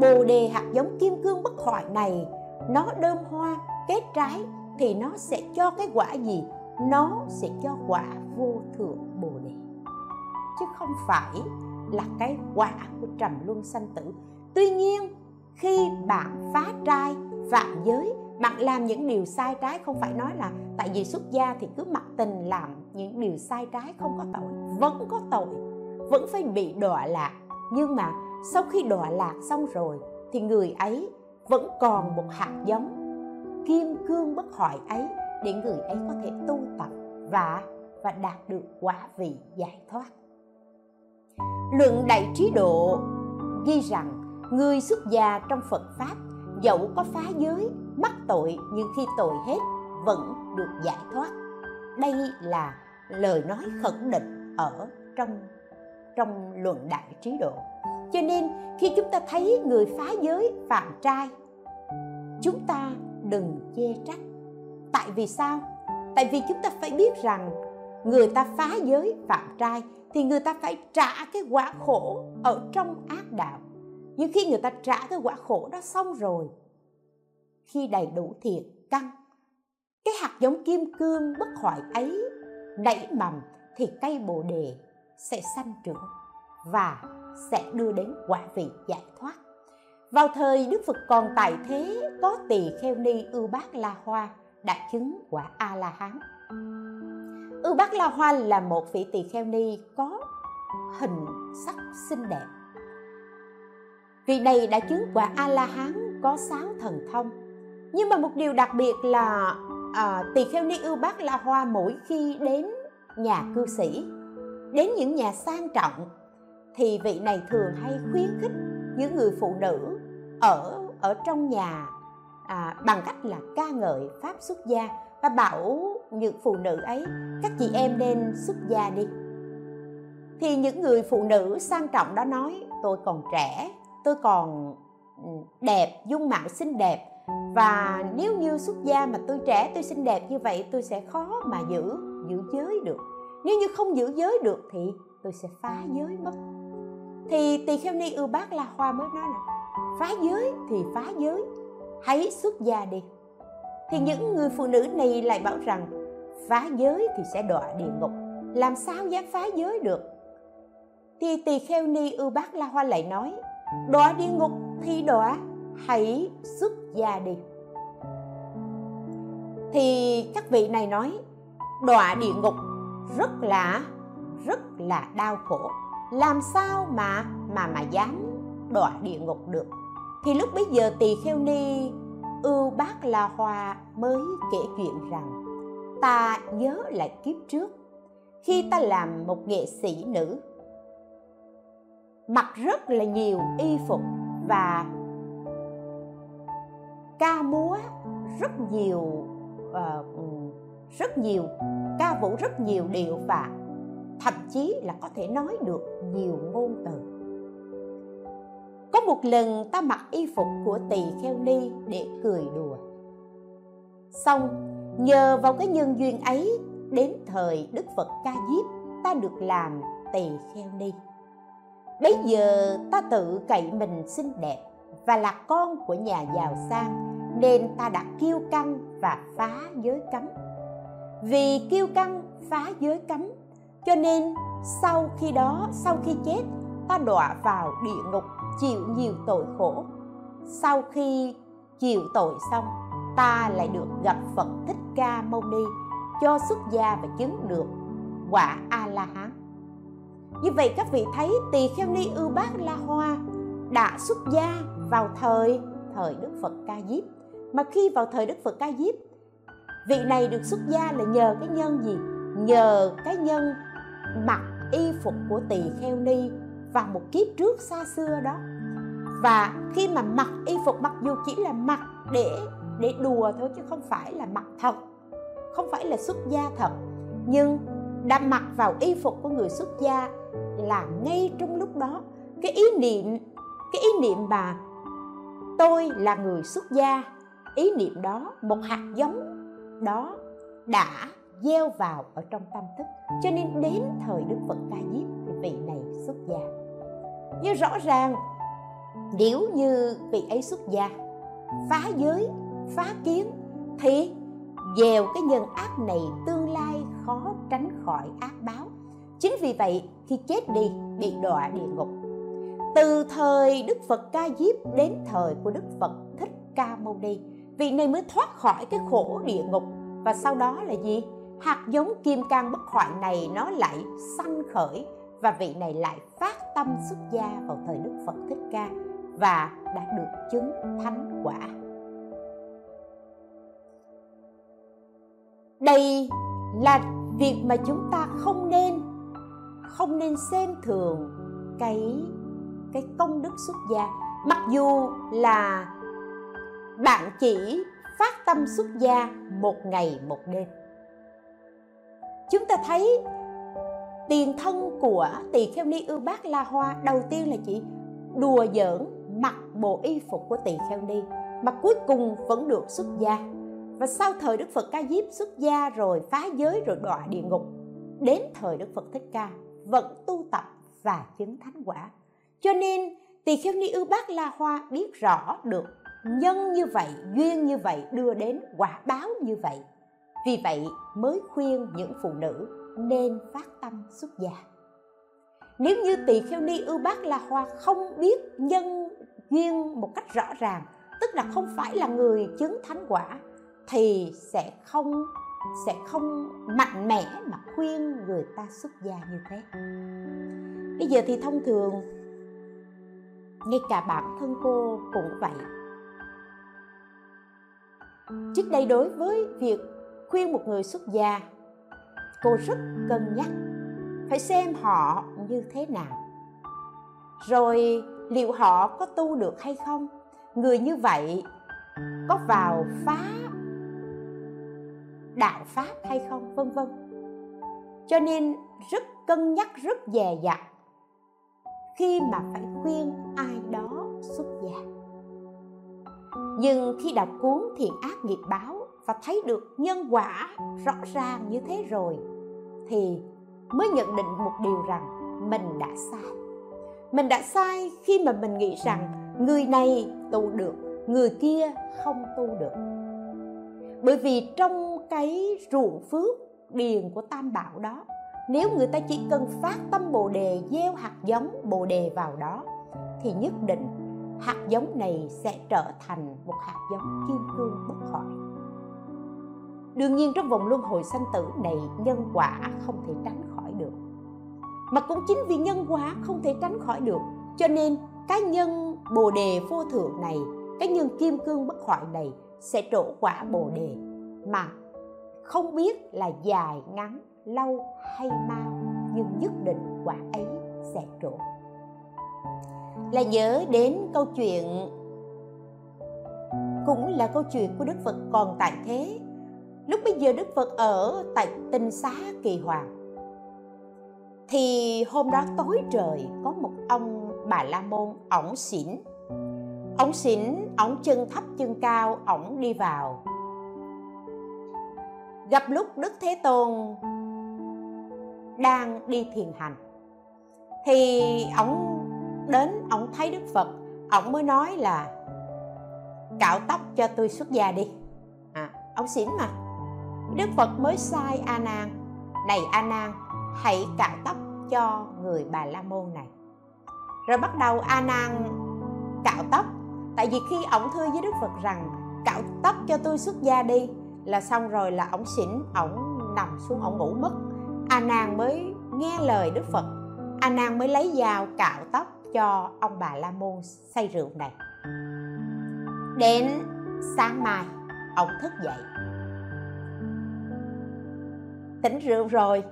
bồ đề hạt giống kim cương bất hoại này, nó đơm hoa kết trái thì nó sẽ cho cái quả gì? Nó sẽ cho quả vô thượng bồ đề. Chứ không phải là cái quả của trầm luân sanh tử. Tuy nhiên, khi bạn phá trai phạm giới, bạn làm những điều sai trái, không phải nói là tại vì xuất gia thì cứ mặc tình làm những điều sai trái, không có tội. Vẫn có tội, vẫn phải bị đọa lạc. Nhưng mà sau khi đọa lạc xong rồi, thì người ấy vẫn còn một hạt giống. Kim cương bất hoại ấy để người ấy có thể tu tập và và đạt được quả vị giải thoát. Luận đại trí độ ghi rằng, người xuất gia trong phật pháp dẫu có phá giới, mắc tội nhưng khi tội hết vẫn được giải thoát. Đây là lời nói khẳng định ở trong trong luận đại trí độ. Cho nên, khi chúng ta thấy người phá giới phạm trai, chúng ta đừng chê trách tại vì sao? Tại vì chúng ta phải biết rằng người ta phá giới phạm trai thì người ta phải trả cái quả khổ ở trong ác đạo. Nhưng khi người ta trả cái quả khổ đó xong rồi, khi đầy đủ thiệt căn cái hạt giống kim cương bất hoại ấy nảy mầm thì cây bồ đề sẽ sanh trưởng và sẽ đưa đến quả vị giải thoát. Vào thời đức phật còn tại thế, có tỳ kheo ni ưu bát la hoa đã chứng quả a la hán ưu bát la hoa là một vị tỳ kheo ni có hình sắc xinh đẹp. Vị này đã chứng quả a la hán có sáu thần thông. Nhưng mà một điều đặc biệt là à, tỳ kheo ni ưu bác la hoa mỗi khi đến nhà cư sĩ đến những nhà sang trọng thì vị này thường hay khuyến khích những người phụ nữ ở ở trong nhà à, bằng cách là ca ngợi pháp xuất gia và bảo những phụ nữ ấy các chị em nên xuất gia đi. Thì những người phụ nữ sang trọng đó nói tôi còn trẻ tôi còn ừ, đẹp dung mạo xinh đẹp. Và nếu như xuất gia mà tôi trẻ tôi xinh đẹp như vậy tôi sẽ khó mà giữ giữ giới được. Nếu như không giữ giới được thì tôi sẽ phá giới mất. Thì tỳ kheo ni ưu bác la hoa mới nói là phá giới thì phá giới hãy xuất gia đi. Thì những người phụ nữ này lại bảo rằng, phá giới thì sẽ đọa địa ngục. Làm sao dám phá giới được? Thì tỳ kheo ni ưu bác la hoa lại nói, đọa địa ngục thì đọa, hãy xuất gia đi. Thì các vị này nói, đọa địa ngục rất là rất là đau khổ. Làm sao mà mà mà dám đọa địa ngục được? Thì lúc bấy giờ tỳ kheo ni ưu bác la hoa mới kể chuyện rằng ta nhớ lại kiếp trước khi ta làm một nghệ sĩ nữ. Mặc rất là nhiều y phục và ca múa rất nhiều uh, rất nhiều ca vũ rất nhiều điệu và thậm chí là có thể nói được nhiều ngôn từ có một lần ta mặc y phục của tỳ kheo ni để cười đùa. Xong, nhờ vào cái nhân duyên ấy, đến thời đức phật ca diếp, ta được làm tỳ kheo ni. Bấy giờ ta tự cậy mình xinh đẹp và là con của nhà giàu sang, nên ta đã kiêu căng và phá giới cấm. Vì kiêu căng, phá giới cấm, cho nên sau khi đó, sau khi chết, ta đọa vào địa ngục chịu nhiều tội khổ. Sau khi chịu tội xong, ta lại được gặp phật thích ca mâu ni cho xuất gia và chứng được quả a la hán như vậy các vị thấy tỳ kheo ni ưu bát la hoa đã xuất gia vào thời thời đức phật ca diếp. Mà khi vào thời đức phật ca diếp, vị này được xuất gia là nhờ cái nhân gì? Nhờ cái nhân mặc y phục của tỳ kheo ni vào một kiếp trước xa xưa đó. Và khi mà mặc y phục, mặc dù chỉ là mặc để để đùa thôi chứ không phải là mặc thật, không phải là xuất gia thật, nhưng đã mặc vào y phục của người xuất gia là ngay trong lúc đó, cái ý niệm, cái ý niệm mà tôi là người xuất gia, ý niệm đó, một hạt giống đó đã gieo vào ở trong tâm thức. Cho nên đến thời đức phật ca diếp thì vị này xuất gia như rõ ràng, nếu như vị ấy xuất gia, phá giới, phá kiến, thì dèo cái nhân ác này tương lai khó tránh khỏi ác báo. Chính vì vậy khi chết đi, bị đọa địa ngục. Từ thời đức phật ca diếp đến thời của đức phật thích ca mâu ni, vị này mới thoát khỏi cái khổ địa ngục. Và sau đó là gì? Hạt giống kim cang bất hoại này nó lại sanh khởi và vị này lại phát tâm xuất gia vào thời đức phật thích ca và đã được chứng thánh quả. Đây là việc mà chúng ta không nên không nên xem thường cái cái công đức xuất gia. Mặc dù là bạn chỉ phát tâm xuất gia một ngày một đêm. Chúng ta thấy tiền thân của tỳ kheo ni ưu bát la hoa, đầu tiên là chỉ đùa giỡn mặc bộ y phục của tỳ kheo ni, mà cuối cùng vẫn được xuất gia. Và sau thời đức phật ca diếp xuất gia rồi phá giới rồi đọa địa ngục, đến thời đức phật thích ca, vẫn tu tập và chứng thánh quả. Cho nên, tỳ kheo ni ưu bát la hoa biết rõ được nhân như vậy, duyên như vậy, đưa đến quả báo như vậy. Vì vậy mới khuyên những phụ nữ nên phát tâm xuất gia. Nếu như tỳ kheo ni ưu bát la hoa không biết nhân duyên một cách rõ ràng, tức là không phải là người chứng thánh quả, thì sẽ không sẽ không mạnh mẽ mà khuyên người ta xuất gia như thế. Bây giờ thì thông thường, ngay cả bản thân cô cũng vậy. Trước đây đối với việc khuyên một người xuất gia cô rất cân nhắc, phải xem họ như thế nào. Rồi liệu họ có tu được hay không? Người như vậy có vào phá đạo pháp hay không? Vân vân. Cho nên rất cân nhắc, rất dè dặt khi mà phải khuyên ai đó xuất gia. Nhưng khi đọc cuốn thiện ác nghiệp báo và thấy được nhân quả rõ ràng như thế rồi, thì mới nhận định một điều rằng mình đã sai. Mình đã sai khi mà mình nghĩ rằng người này tu được, người kia không tu được. Bởi vì trong cái ruộng phước điền của tam bảo đó, nếu người ta chỉ cần phát tâm bồ đề, gieo hạt giống bồ đề vào đó, thì nhất định hạt giống này sẽ trở thành một hạt giống kim cương bất hoại đương nhiên trong vòng luân hồi sanh tử này, nhân quả không thể tránh khỏi được. Mà cũng chính vì nhân quả không thể tránh khỏi được, cho nên cái nhân bồ đề vô thượng này, cái nhân kim cương bất hoại này sẽ trổ quả bồ đề mà không biết là dài, ngắn, lâu hay mau, nhưng nhất định quả ấy sẽ trổ. Là nhớ đến câu chuyện, cũng là câu chuyện của đức phật còn tại thế lúc bây giờ đức phật ở tại tinh xá kỳ hoàng. Thì hôm đó tối trời có một ông bà la môn, ổng xỉn. Ổng xỉn, ổng chân thấp, chân cao, ổng đi vào. Gặp lúc đức thế tôn đang đi thiền hành, thì ổng đến, ổng thấy đức phật, ổng mới nói là, cạo tóc cho tôi xuất gia đi. À ổng xỉn mà đức phật mới sai a nan. Này a nan, hãy cạo tóc cho người bà la môn này. Rồi bắt đầu a nan cạo tóc. Tại vì khi ổng thưa với đức phật rằng, cạo tóc cho tôi xuất gia đi, là xong rồi là ổng xỉn, ổng nằm xuống, ổng ngủ mất. A nan mới nghe lời đức phật. A nan mới lấy dao cạo tóc cho ông bà la môn say rượu này. Đến sáng mai ông thức dậy tỉnh rượu rồi.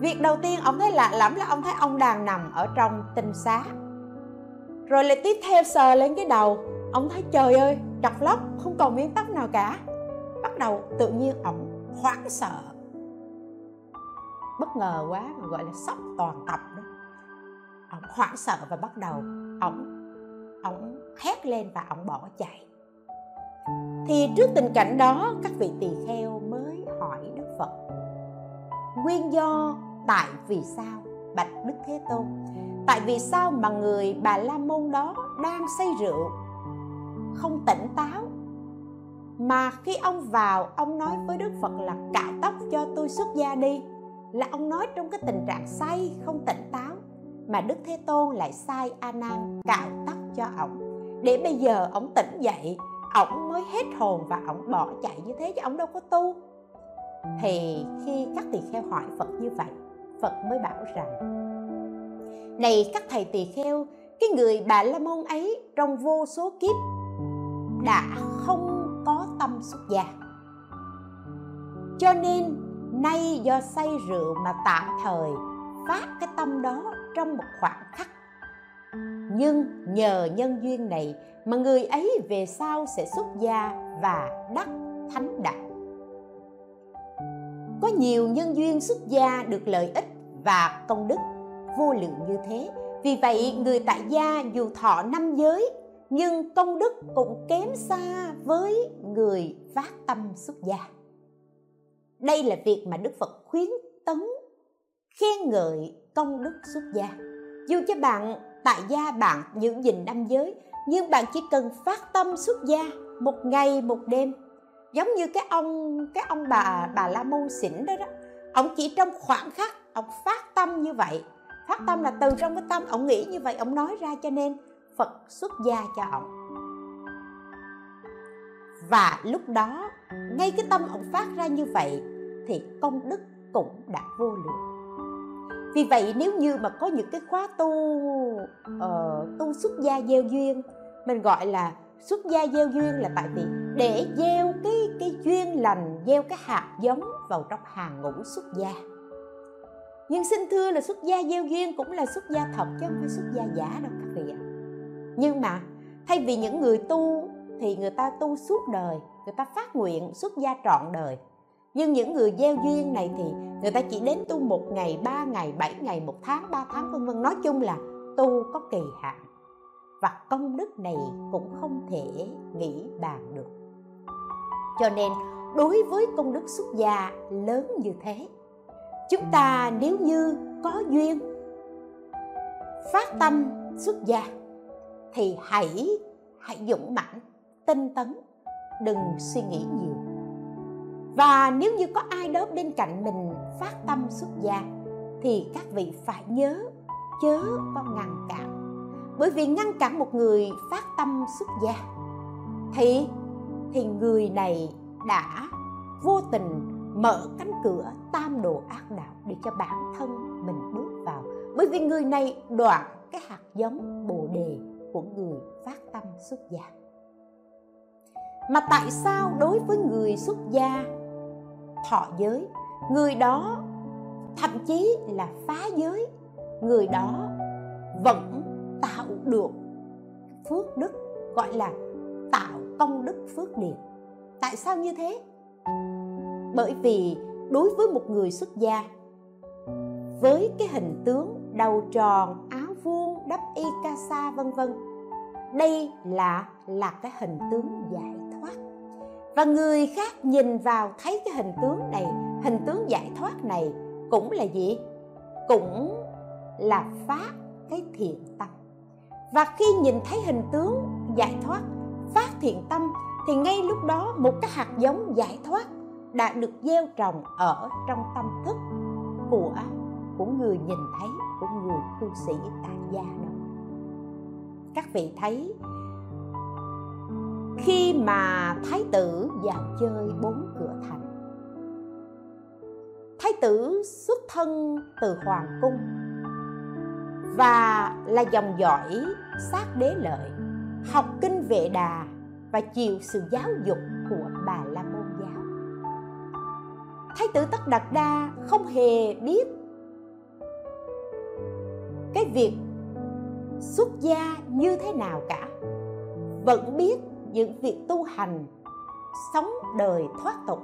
Việc đầu tiên ông thấy lạ lắm là ông thấy ông đang nằm ở trong tinh xá. Rồi lại tiếp theo sờ lên cái đầu, ông thấy trời ơi, chọc lóc, không còn miếng tóc nào cả. Bắt đầu tự nhiên ông hoảng sợ. Bất ngờ quá gọi là sốc toàn tập đó. Ông hoảng sợ và bắt đầu ông ông hét lên và ông bỏ chạy. Thì trước tình cảnh đó, các vị tỳ kheo mới hỏi nguyên do tại vì sao? Bạch đức thế tôn. Tại vì sao mà người bà la môn đó đang say rượu, không tỉnh táo? Mà khi ông vào, ông nói với đức phật là cạo tóc cho tôi xuất gia đi, là ông nói trong cái tình trạng say, không tỉnh táo, mà đức thế tôn lại sai a nan cạo tóc cho ổng. Để bây giờ ổng tỉnh dậy, ổng mới hết hồn và ổng bỏ chạy như thế chứ ổng đâu có tu thì khi các tỳ kheo hỏi phật như vậy, phật mới bảo rằng, này các thầy tỳ kheo, cái người bà la môn ấy trong vô số kiếp đã không có tâm xuất gia. Cho nên nay do say rượu mà tạm thời phát cái tâm đó trong một khoảng khắc. Nhưng nhờ nhân duyên này mà người ấy về sau sẽ xuất gia và đắc thánh đạo có nhiều nhân duyên xuất gia được lợi ích và công đức. Vô lượng như thế. Vì vậy, người tại gia dù thọ năm giới, nhưng công đức cũng kém xa với người phát tâm xuất gia. Đây là việc mà đức phật khuyến tấn khen ngợi công đức xuất gia. Dù cho bạn, tại gia bạn giữ gìn năm giới, nhưng bạn chỉ cần phát tâm xuất gia một ngày, một đêm giống như cái ông cái ông bà bà la môn xỉn đó đó. Ông chỉ trong khoảng khắc ông phát tâm như vậy. Phát tâm là từ trong cái tâm ông nghĩ như vậy ông nói ra cho nên phật xuất gia cho ông. Và lúc đó ngay cái tâm ông phát ra như vậy thì công đức cũng đã vô lượng. Vì vậy nếu như mà có những cái khóa tu uh, tu xuất gia gieo duyên mình gọi là xuất gia gieo duyên là tại vì để gieo cái cái duyên lành gieo cái hạt giống vào trong hàng ngũ xuất gia. Nhưng xin thưa là xuất gia gieo duyên cũng là xuất gia thật chứ không phải xuất gia giả đâu các vị ạ. Nhưng mà thay vì những người tu thì người ta tu suốt đời, người ta phát nguyện xuất gia trọn đời. Nhưng những người gieo duyên này thì người ta chỉ đến tu một ngày, ba ngày, bảy ngày, một tháng, ba tháng, vân vân. Nói chung là tu có kỳ hạn và công đức này cũng không thể nghĩ bàn được cho nên, đối với công đức xuất gia lớn như thế, chúng ta nếu như có duyên phát tâm xuất gia, thì hãy hãy dũng mãnh, tinh tấn, đừng suy nghĩ nhiều. Và nếu như có ai đó bên cạnh mình phát tâm xuất gia, thì các vị phải nhớ, chớ có ngăn cản. Bởi vì ngăn cản một người phát tâm xuất gia, thì thì người này đã vô tình mở cánh cửa tam đồ ác đạo để cho bản thân mình bước vào. Bởi vì người này đoạn cái hạt giống bồ đề của người phát tâm xuất gia. Mà tại sao đối với người xuất gia thọ giới, người đó thậm chí là phá giới, người đó vẫn tạo được phước đức, gọi là tạo công đức phước điền tại sao như thế? Bởi vì đối với một người xuất gia, với cái hình tướng đầu tròn, áo vuông, đắp y ca sa vân vân, đây là là cái hình tướng giải thoát. Và người khác nhìn vào thấy cái hình tướng này, hình tướng giải thoát này cũng là gì? Cũng là phá cái thiện tâm. Và khi nhìn thấy hình tướng giải thoát phát thiện tâm, thì ngay lúc đó một cái hạt giống giải thoát đã được gieo trồng ở trong tâm thức của của người nhìn thấy, của người cư sĩ tại gia đó. Các vị thấy, khi mà thái tử vào chơi bốn cửa thành, thái tử xuất thân từ hoàng cung và là dòng dõi sát đế lợi học kinh vệ đà và chịu sự giáo dục của bà la môn giáo. Thái tử tất đạt đa không hề biết cái việc xuất gia như thế nào cả. Vẫn biết những việc tu hành, sống đời thoát tục.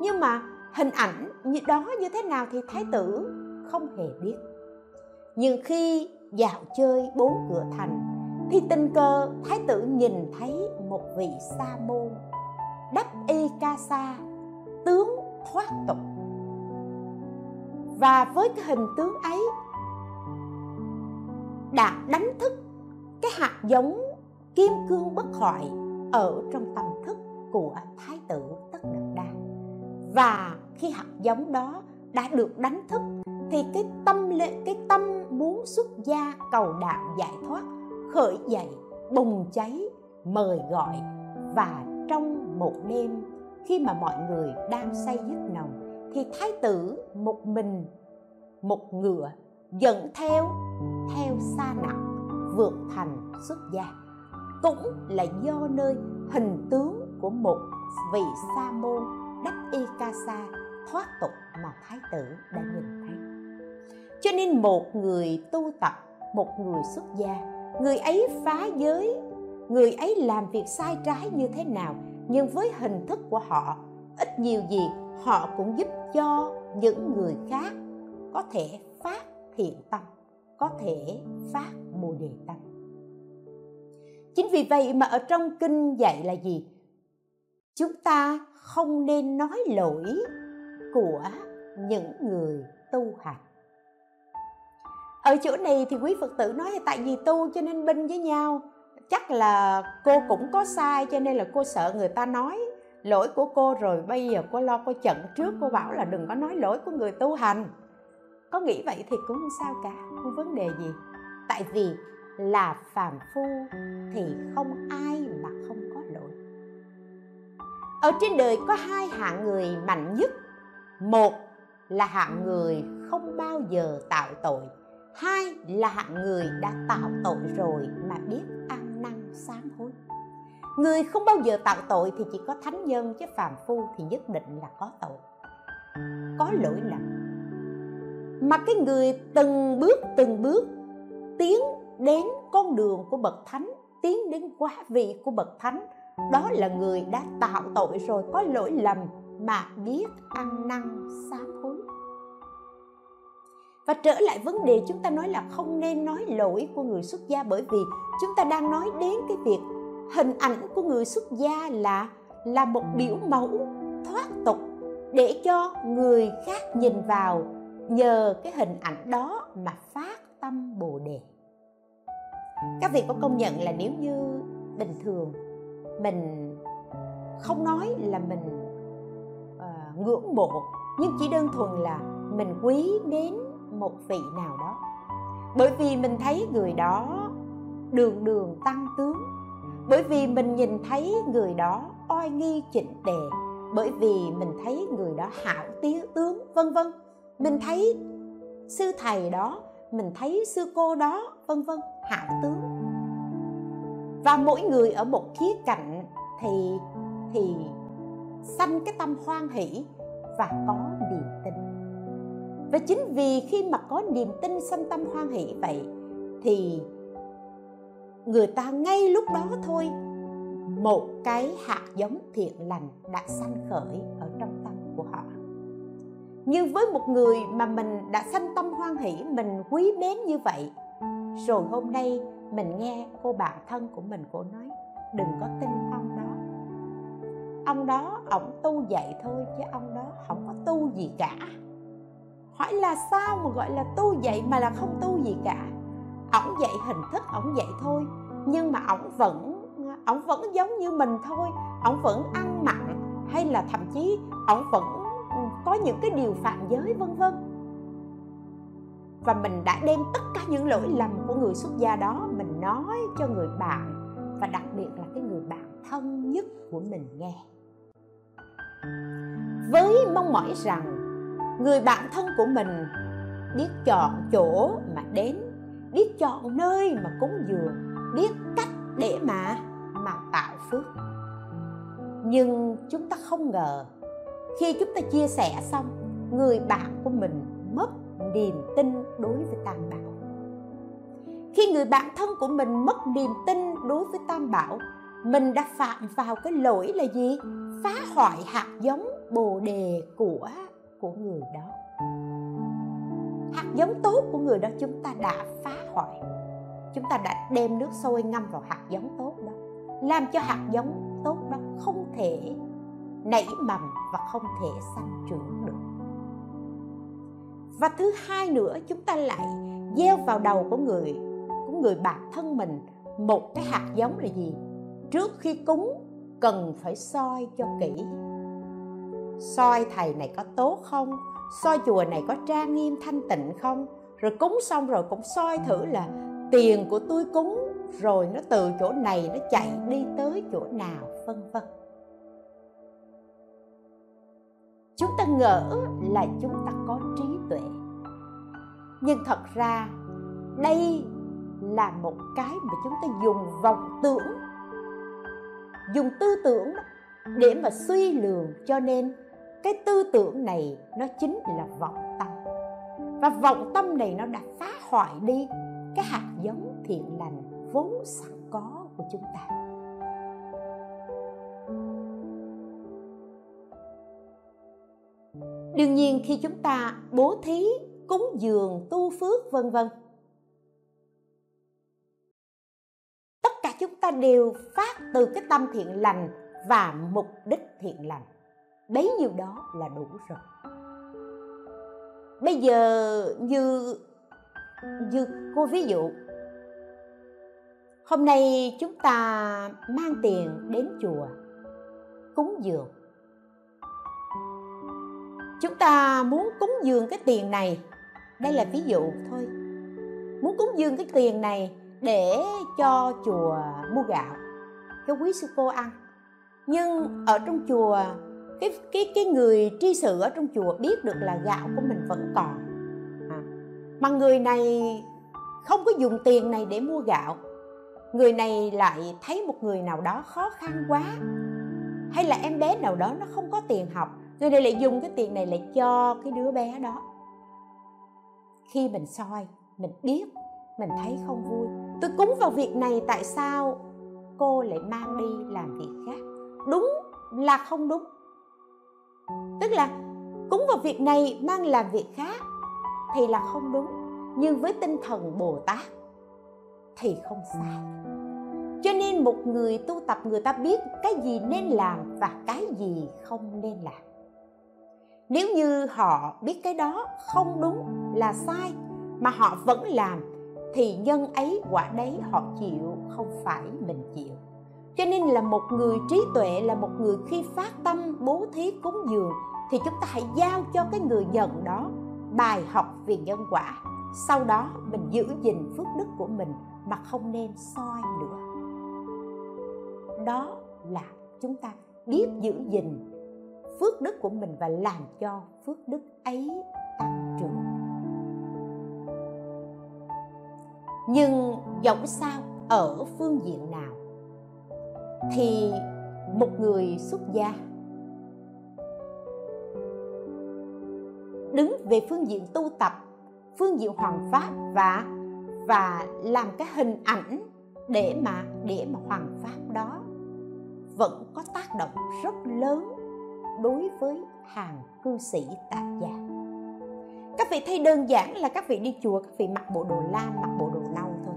Nhưng mà hình ảnh như đó như thế nào thì thái tử không hề biết. Nhưng khi dạo chơi bốn cửa thành thì tình cờ thái tử nhìn thấy một vị sa môn đắp y ca sa, tướng thoát tục. Và với cái hình tướng ấy, đã đánh thức cái hạt giống kim cương bất hoại ở trong tâm thức của thái tử tất đạt đa. Và khi hạt giống đó đã được đánh thức, thì cái tâm lệ, cái tâm muốn xuất gia cầu đạo giải thoát khởi dậy, bùng cháy, mời gọi và trong một đêm, khi mà mọi người đang say giấc nồng, thì thái tử một mình, một ngựa dẫn theo theo xa nặng, vượt thành xuất gia. Cũng là do nơi hình tướng của một vị sa môn đắc y ca sa thoát tục mà thái tử đã nhìn thấy. Cho nên một người tu tập, một người xuất gia người ấy phá giới, người ấy làm việc sai trái như thế nào, nhưng với hình thức của họ, ít nhiều gì họ cũng giúp cho những người khác có thể phát thiện tâm, có thể phát bồ đề tâm. Chính vì vậy mà ở trong kinh dạy là gì? Chúng ta không nên nói lỗi của những người tu hành ở chỗ này thì quý phật tử nói là tại vì tu cho nên binh với nhau. Chắc là cô cũng có sai cho nên là cô sợ người ta nói lỗi của cô rồi bây giờ cô lo cô chận trước, cô bảo là đừng có nói lỗi của người tu hành. Có nghĩ vậy thì cũng không sao cả, không vấn đề gì. Tại vì là phàm phu thì không ai mà không có lỗi. Ở trên đời có hai hạng người mạnh nhất. Một là hạng người không bao giờ tạo tội hai là hạng người đã tạo tội rồi mà biết ăn năn sám hối. Người không bao giờ tạo tội thì chỉ có thánh nhân chứ phàm phu thì nhất định là có tội. Có lỗi lầm. Mà cái người từng bước từng bước tiến đến con đường của bậc thánh, tiến đến quá vị của bậc thánh, đó là người đã tạo tội rồi, có lỗi lầm mà biết ăn năn sám hối và trở lại vấn đề chúng ta nói là không nên nói lỗi của người xuất gia bởi vì chúng ta đang nói đến cái việc hình ảnh của người xuất gia là là một biểu mẫu thoát tục để cho người khác nhìn vào nhờ cái hình ảnh đó mà phát tâm bồ đề. Các vị có công nhận là nếu như bình thường mình không nói là mình uh, ngưỡng mộ nhưng chỉ đơn thuần là mình quý mến một vị nào đó. Bởi vì mình thấy người đó đường đường tăng tướng. Bởi vì mình nhìn thấy người đó oai nghi chỉnh tề. Bởi vì mình thấy người đó hảo tía tướng, vân vân. Mình thấy sư thầy đó, mình thấy sư cô đó, vân vân, hảo tướng. Và mỗi người ở một khía cạnh thì thì sanh cái tâm hoan hỷ và có niềm tin và chính vì khi mà có niềm tin sanh tâm hoan hỷ vậy, thì người ta ngay lúc đó thôi, một cái hạt giống thiện lành đã sanh khởi ở trong tâm của họ. Nhưng với một người mà mình đã sanh tâm hoan hỷ, mình quý mến như vậy, rồi hôm nay mình nghe cô bạn thân của mình, cô nói, đừng có tin ông đó. Ông đó ổng tu dạy thôi chứ ông đó không có tu gì cả hỏi là sao mà gọi là tu vậy mà là không tu gì cả. Ổng dạy hình thức ổng dạy thôi, nhưng mà ổng vẫn ổng vẫn giống như mình thôi. Ổng vẫn ăn mặn, hay là thậm chí ổng vẫn có những cái điều phạm giới, vân vân. Và mình đã đem tất cả những lỗi lầm của người xuất gia đó mình nói cho người bạn, và đặc biệt là cái người bạn thân nhất của mình nghe. Với mong mỏi rằng người bạn thân của mình biết chọn chỗ mà đến, biết chọn nơi mà cúng dường, biết cách để mà mà tạo phước. Nhưng chúng ta không ngờ, khi chúng ta chia sẻ xong, người bạn của mình mất niềm tin đối với tam bảo. Khi người bạn thân của mình mất niềm tin đối với tam bảo, mình đã phạm vào cái lỗi là gì? Phá hoại hạt giống bồ đề của của người đó. Hạt giống tốt của người đó chúng ta đã phá hoại. Chúng ta đã đem nước sôi ngâm vào hạt giống tốt đó, làm cho hạt giống tốt đó không thể nảy mầm và không thể sanh trưởng được. Và thứ hai nữa, chúng ta lại gieo vào đầu của người của người bạn thân mình một cái hạt giống là gì? Trước khi cúng, cần phải soi cho kỹ soi thầy này có tốt không? Soi chùa này có trang nghiêm thanh tịnh không? Rồi cúng xong rồi cũng soi thử là tiền của tôi cúng, rồi nó từ chỗ này nó chạy đi tới chỗ nào, vân vân. Chúng ta ngỡ là chúng ta có trí tuệ. Nhưng thật ra, đây là một cái mà chúng ta dùng vọng tưởng, dùng tư tưởng để mà suy lường cho nên cái tư tưởng này nó chính là vọng tâm. Và vọng tâm này nó đã phá hoại đi cái hạt giống thiện lành vốn sẵn có của chúng ta. Đương nhiên khi chúng ta bố thí, cúng dường, tu phước, vân vân, tất cả chúng ta đều phát từ cái tâm thiện lành và mục đích thiện lành bấy nhiêu đó là đủ rồi. Bây giờ như như cô ví dụ, hôm nay chúng ta mang tiền đến chùa cúng dường. Chúng ta muốn cúng dường cái tiền này, đây là ví dụ thôi. Muốn cúng dường cái tiền này để cho chùa mua gạo, cho quý sư cô ăn. Nhưng ở trong chùa cái cái cái người tri sự ở trong chùa biết được là gạo của mình vẫn còn. À. mà người này không có dùng tiền này để mua gạo. Người này lại thấy một người nào đó khó khăn quá. Hay là em bé nào đó nó không có tiền học người này lại dùng cái tiền này lại cho cái đứa bé đó. Khi mình soi mình biết mình thấy không vui. Tôi cúng vào việc này tại sao cô lại mang đi làm việc khác? Đúng là không đúng tức là cúng vào việc này mang làm việc khác thì là không đúng, nhưng với tinh thần bồ tát thì không sai. Cho nên một người tu tập, người ta biết cái gì nên làm và cái gì không nên làm. Nếu như họ biết cái đó không đúng là sai mà họ vẫn làm, thì nhân ấy quả đấy họ chịu không phải mình chịu cho nên là một người trí tuệ là một người khi phát tâm, bố thí cúng dường, thì chúng ta hãy giao cho cái người nhận đó bài học về nhân quả. Sau đó mình giữ gìn phước đức của mình mà không nên soi nữa đó là chúng ta biết giữ gìn phước đức của mình và làm cho phước đức ấy tăng trưởng. Nhưng dẫu sao, ở phương diện nào thì một người xuất gia đứng về phương diện tu tập, phương diện hoàng pháp và và làm cái hình ảnh để mà để mà hoàng pháp đó vẫn có tác động rất lớn đối với hàng cư sĩ tại gia. Các vị thấy đơn giản là các vị đi chùa, các vị mặc bộ đồ lam, mặc bộ đồ nâu thôi.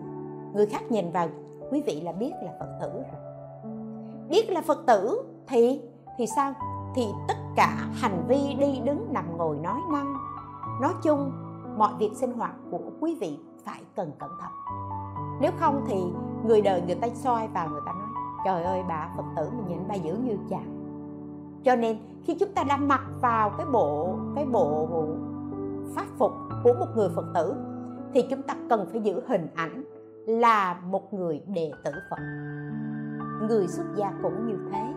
Người khác nhìn vào, quý vị là biết là phật tử rồi biết là phật tử, thì thì sao? Thì tất cả hành vi đi đứng nằm ngồi nói năng. Nói chung, mọi việc sinh hoạt của quý vị phải cần cẩn thận. Nếu không thì người đời người ta soi vào người ta nói, trời ơi, bà phật tử mình nhìn bà giữ như chàng. Cho nên, khi chúng ta đã mặc vào cái bộ cái bộ pháp phục của một người phật tử, thì chúng ta cần phải giữ hình ảnh là một người đệ tử phật người xuất gia cũng như thế.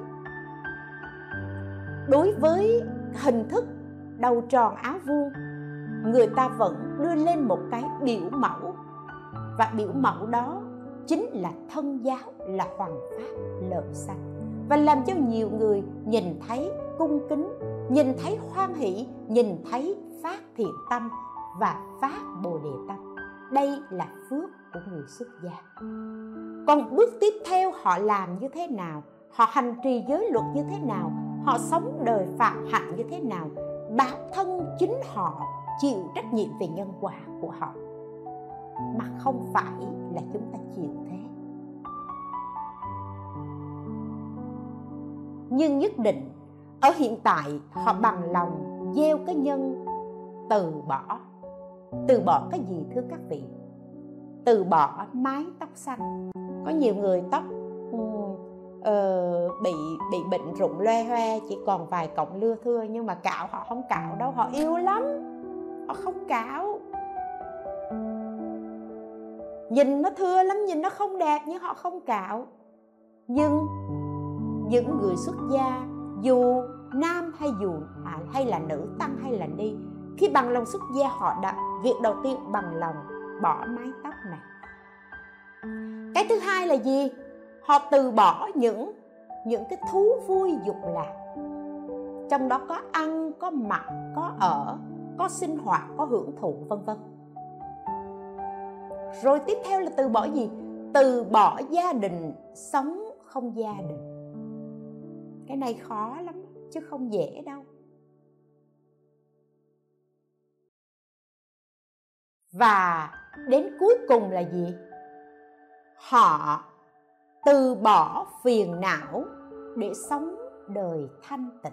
Đối với hình thức đầu tròn áo vuông, người ta vẫn đưa lên một cái biểu mẫu. Và biểu mẫu đó chính là thân giáo, là hoàng pháp lợi sanh và làm cho nhiều người nhìn thấy cung kính, nhìn thấy hoan hỷ, nhìn thấy phát thiện tâm và phát bồ đề tâm đây là phước của người xuất gia. Còn bước tiếp theo họ làm như thế nào? Họ hành trì giới luật như thế nào? Họ sống đời phạm hạnh như thế nào? Bản thân chính họ chịu trách nhiệm về nhân quả của họ. Mà không phải là chúng ta chịu thế. Nhưng nhất định, ở hiện tại, họ bằng lòng gieo cái nhân từ bỏ từ bỏ cái gì thưa các vị? Từ bỏ mái tóc xanh. Có nhiều người tóc uh, bị bị bệnh rụng loe hoe chỉ còn vài cọng lưa thưa nhưng mà cạo họ không cạo đâu họ yêu lắm. Họ không cạo. Nhìn nó thưa lắm nhìn nó không đẹp nhưng họ không cạo. Nhưng những người xuất gia dù nam hay dù à, hay là nữ tăng hay là ni khi bằng lòng xuất gia, họ đã việc đầu tiên bằng lòng bỏ mái tóc này. Cái thứ hai là gì? Họ từ bỏ những những cái thú vui dục lạc. Trong đó có ăn, có mặc, có ở, có sinh hoạt, có hưởng thụ, vân vân. Rồi tiếp theo là từ bỏ gì? Từ bỏ gia đình, sống không gia đình. Cái này khó lắm, chứ không dễ đâu. Và đến cuối cùng là gì? Họ từ bỏ phiền não để sống đời thanh tịnh.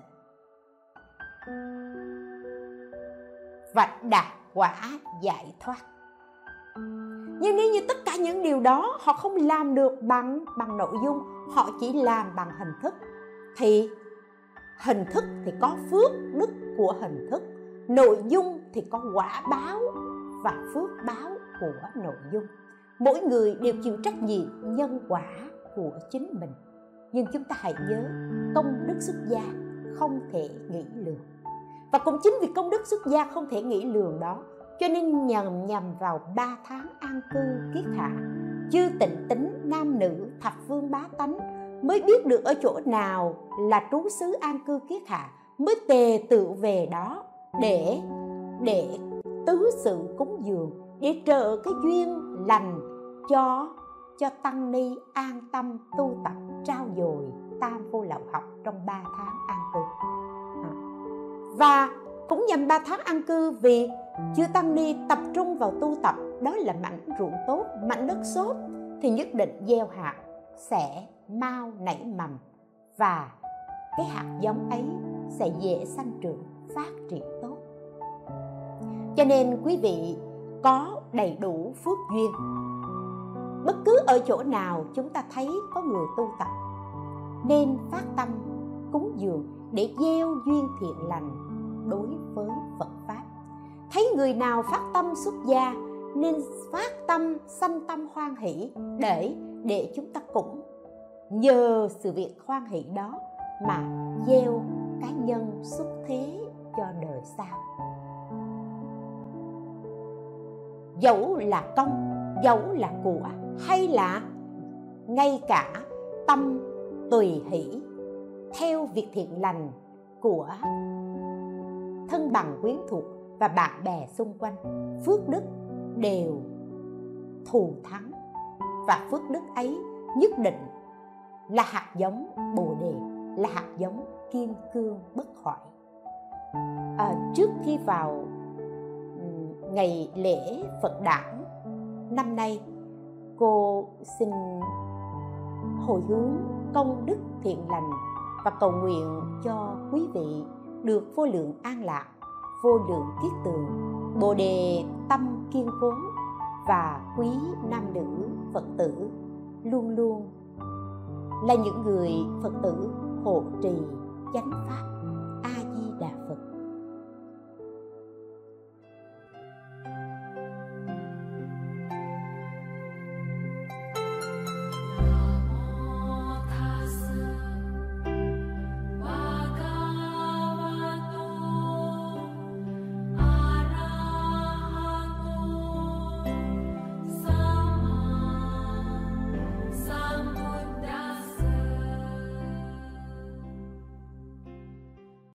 Và đạt quả giải thoát. Nhưng nếu như tất cả những điều đó họ không làm được bằng bằng nội dung, họ chỉ làm bằng hình thức, thì hình thức thì có phước đức của hình thức, nội dung thì có quả báo và phước báo của nội dung. Mỗi người đều chịu trách nhiệm nhân quả của chính mình. Nhưng chúng ta hãy nhớ, công đức xuất gia không thể nghĩ lường. Và cũng chính vì công đức xuất gia không thể nghĩ lường đó, cho nên nhầm nhầm vào ba tháng an cư kiết hạ, chư tịnh tính nam nữ thập phương bá tánh mới biết được ở chỗ nào là trú xứ an cư kiết hạ, mới tề tự về đó để để tứ sự cúng dường để trợ cái duyên lành cho cho tăng ni an tâm tu tập, trao dồi tam vô lậu học trong ba tháng an cư à. và cũng nhằm ba tháng an cư vì chưa tăng ni tập trung vào tu tập, đó là mảnh ruộng tốt, mảnh đất xốp, thì nhất định gieo hạt sẽ mau nảy mầm và cái hạt giống ấy sẽ dễ sanh trưởng, phát triển tốt cho nên quý vị có đầy đủ phước duyên. Bất cứ ở chỗ nào chúng ta thấy có người tu tập, nên phát tâm cúng dường để gieo duyên thiện lành đối với Phật pháp. Thấy người nào phát tâm xuất gia, nên phát tâm sanh tâm hoan hỷ để để chúng ta cũng nhờ sự việc hoan hỷ đó mà gieo cá nhân xuất thế cho đời sau. Dẫu là công dẫu là của hay là ngay cả tâm tùy hỷ theo việc thiện lành của thân bằng quyến thuộc và bạn bè xung quanh phước đức đều thù thắng. Và phước đức ấy nhất định là hạt giống bồ đề là hạt giống kim cương bất hoại. À, trước khi vào ngày lễ phật đản. Năm nay, cô xin hồi hướng công đức thiện lành và cầu nguyện cho quý vị được vô lượng an lạc, vô lượng kiết tường, bồ đề tâm kiên cố và quý nam nữ phật tử luôn luôn là những người phật tử hộ trì chánh pháp a di đà phật.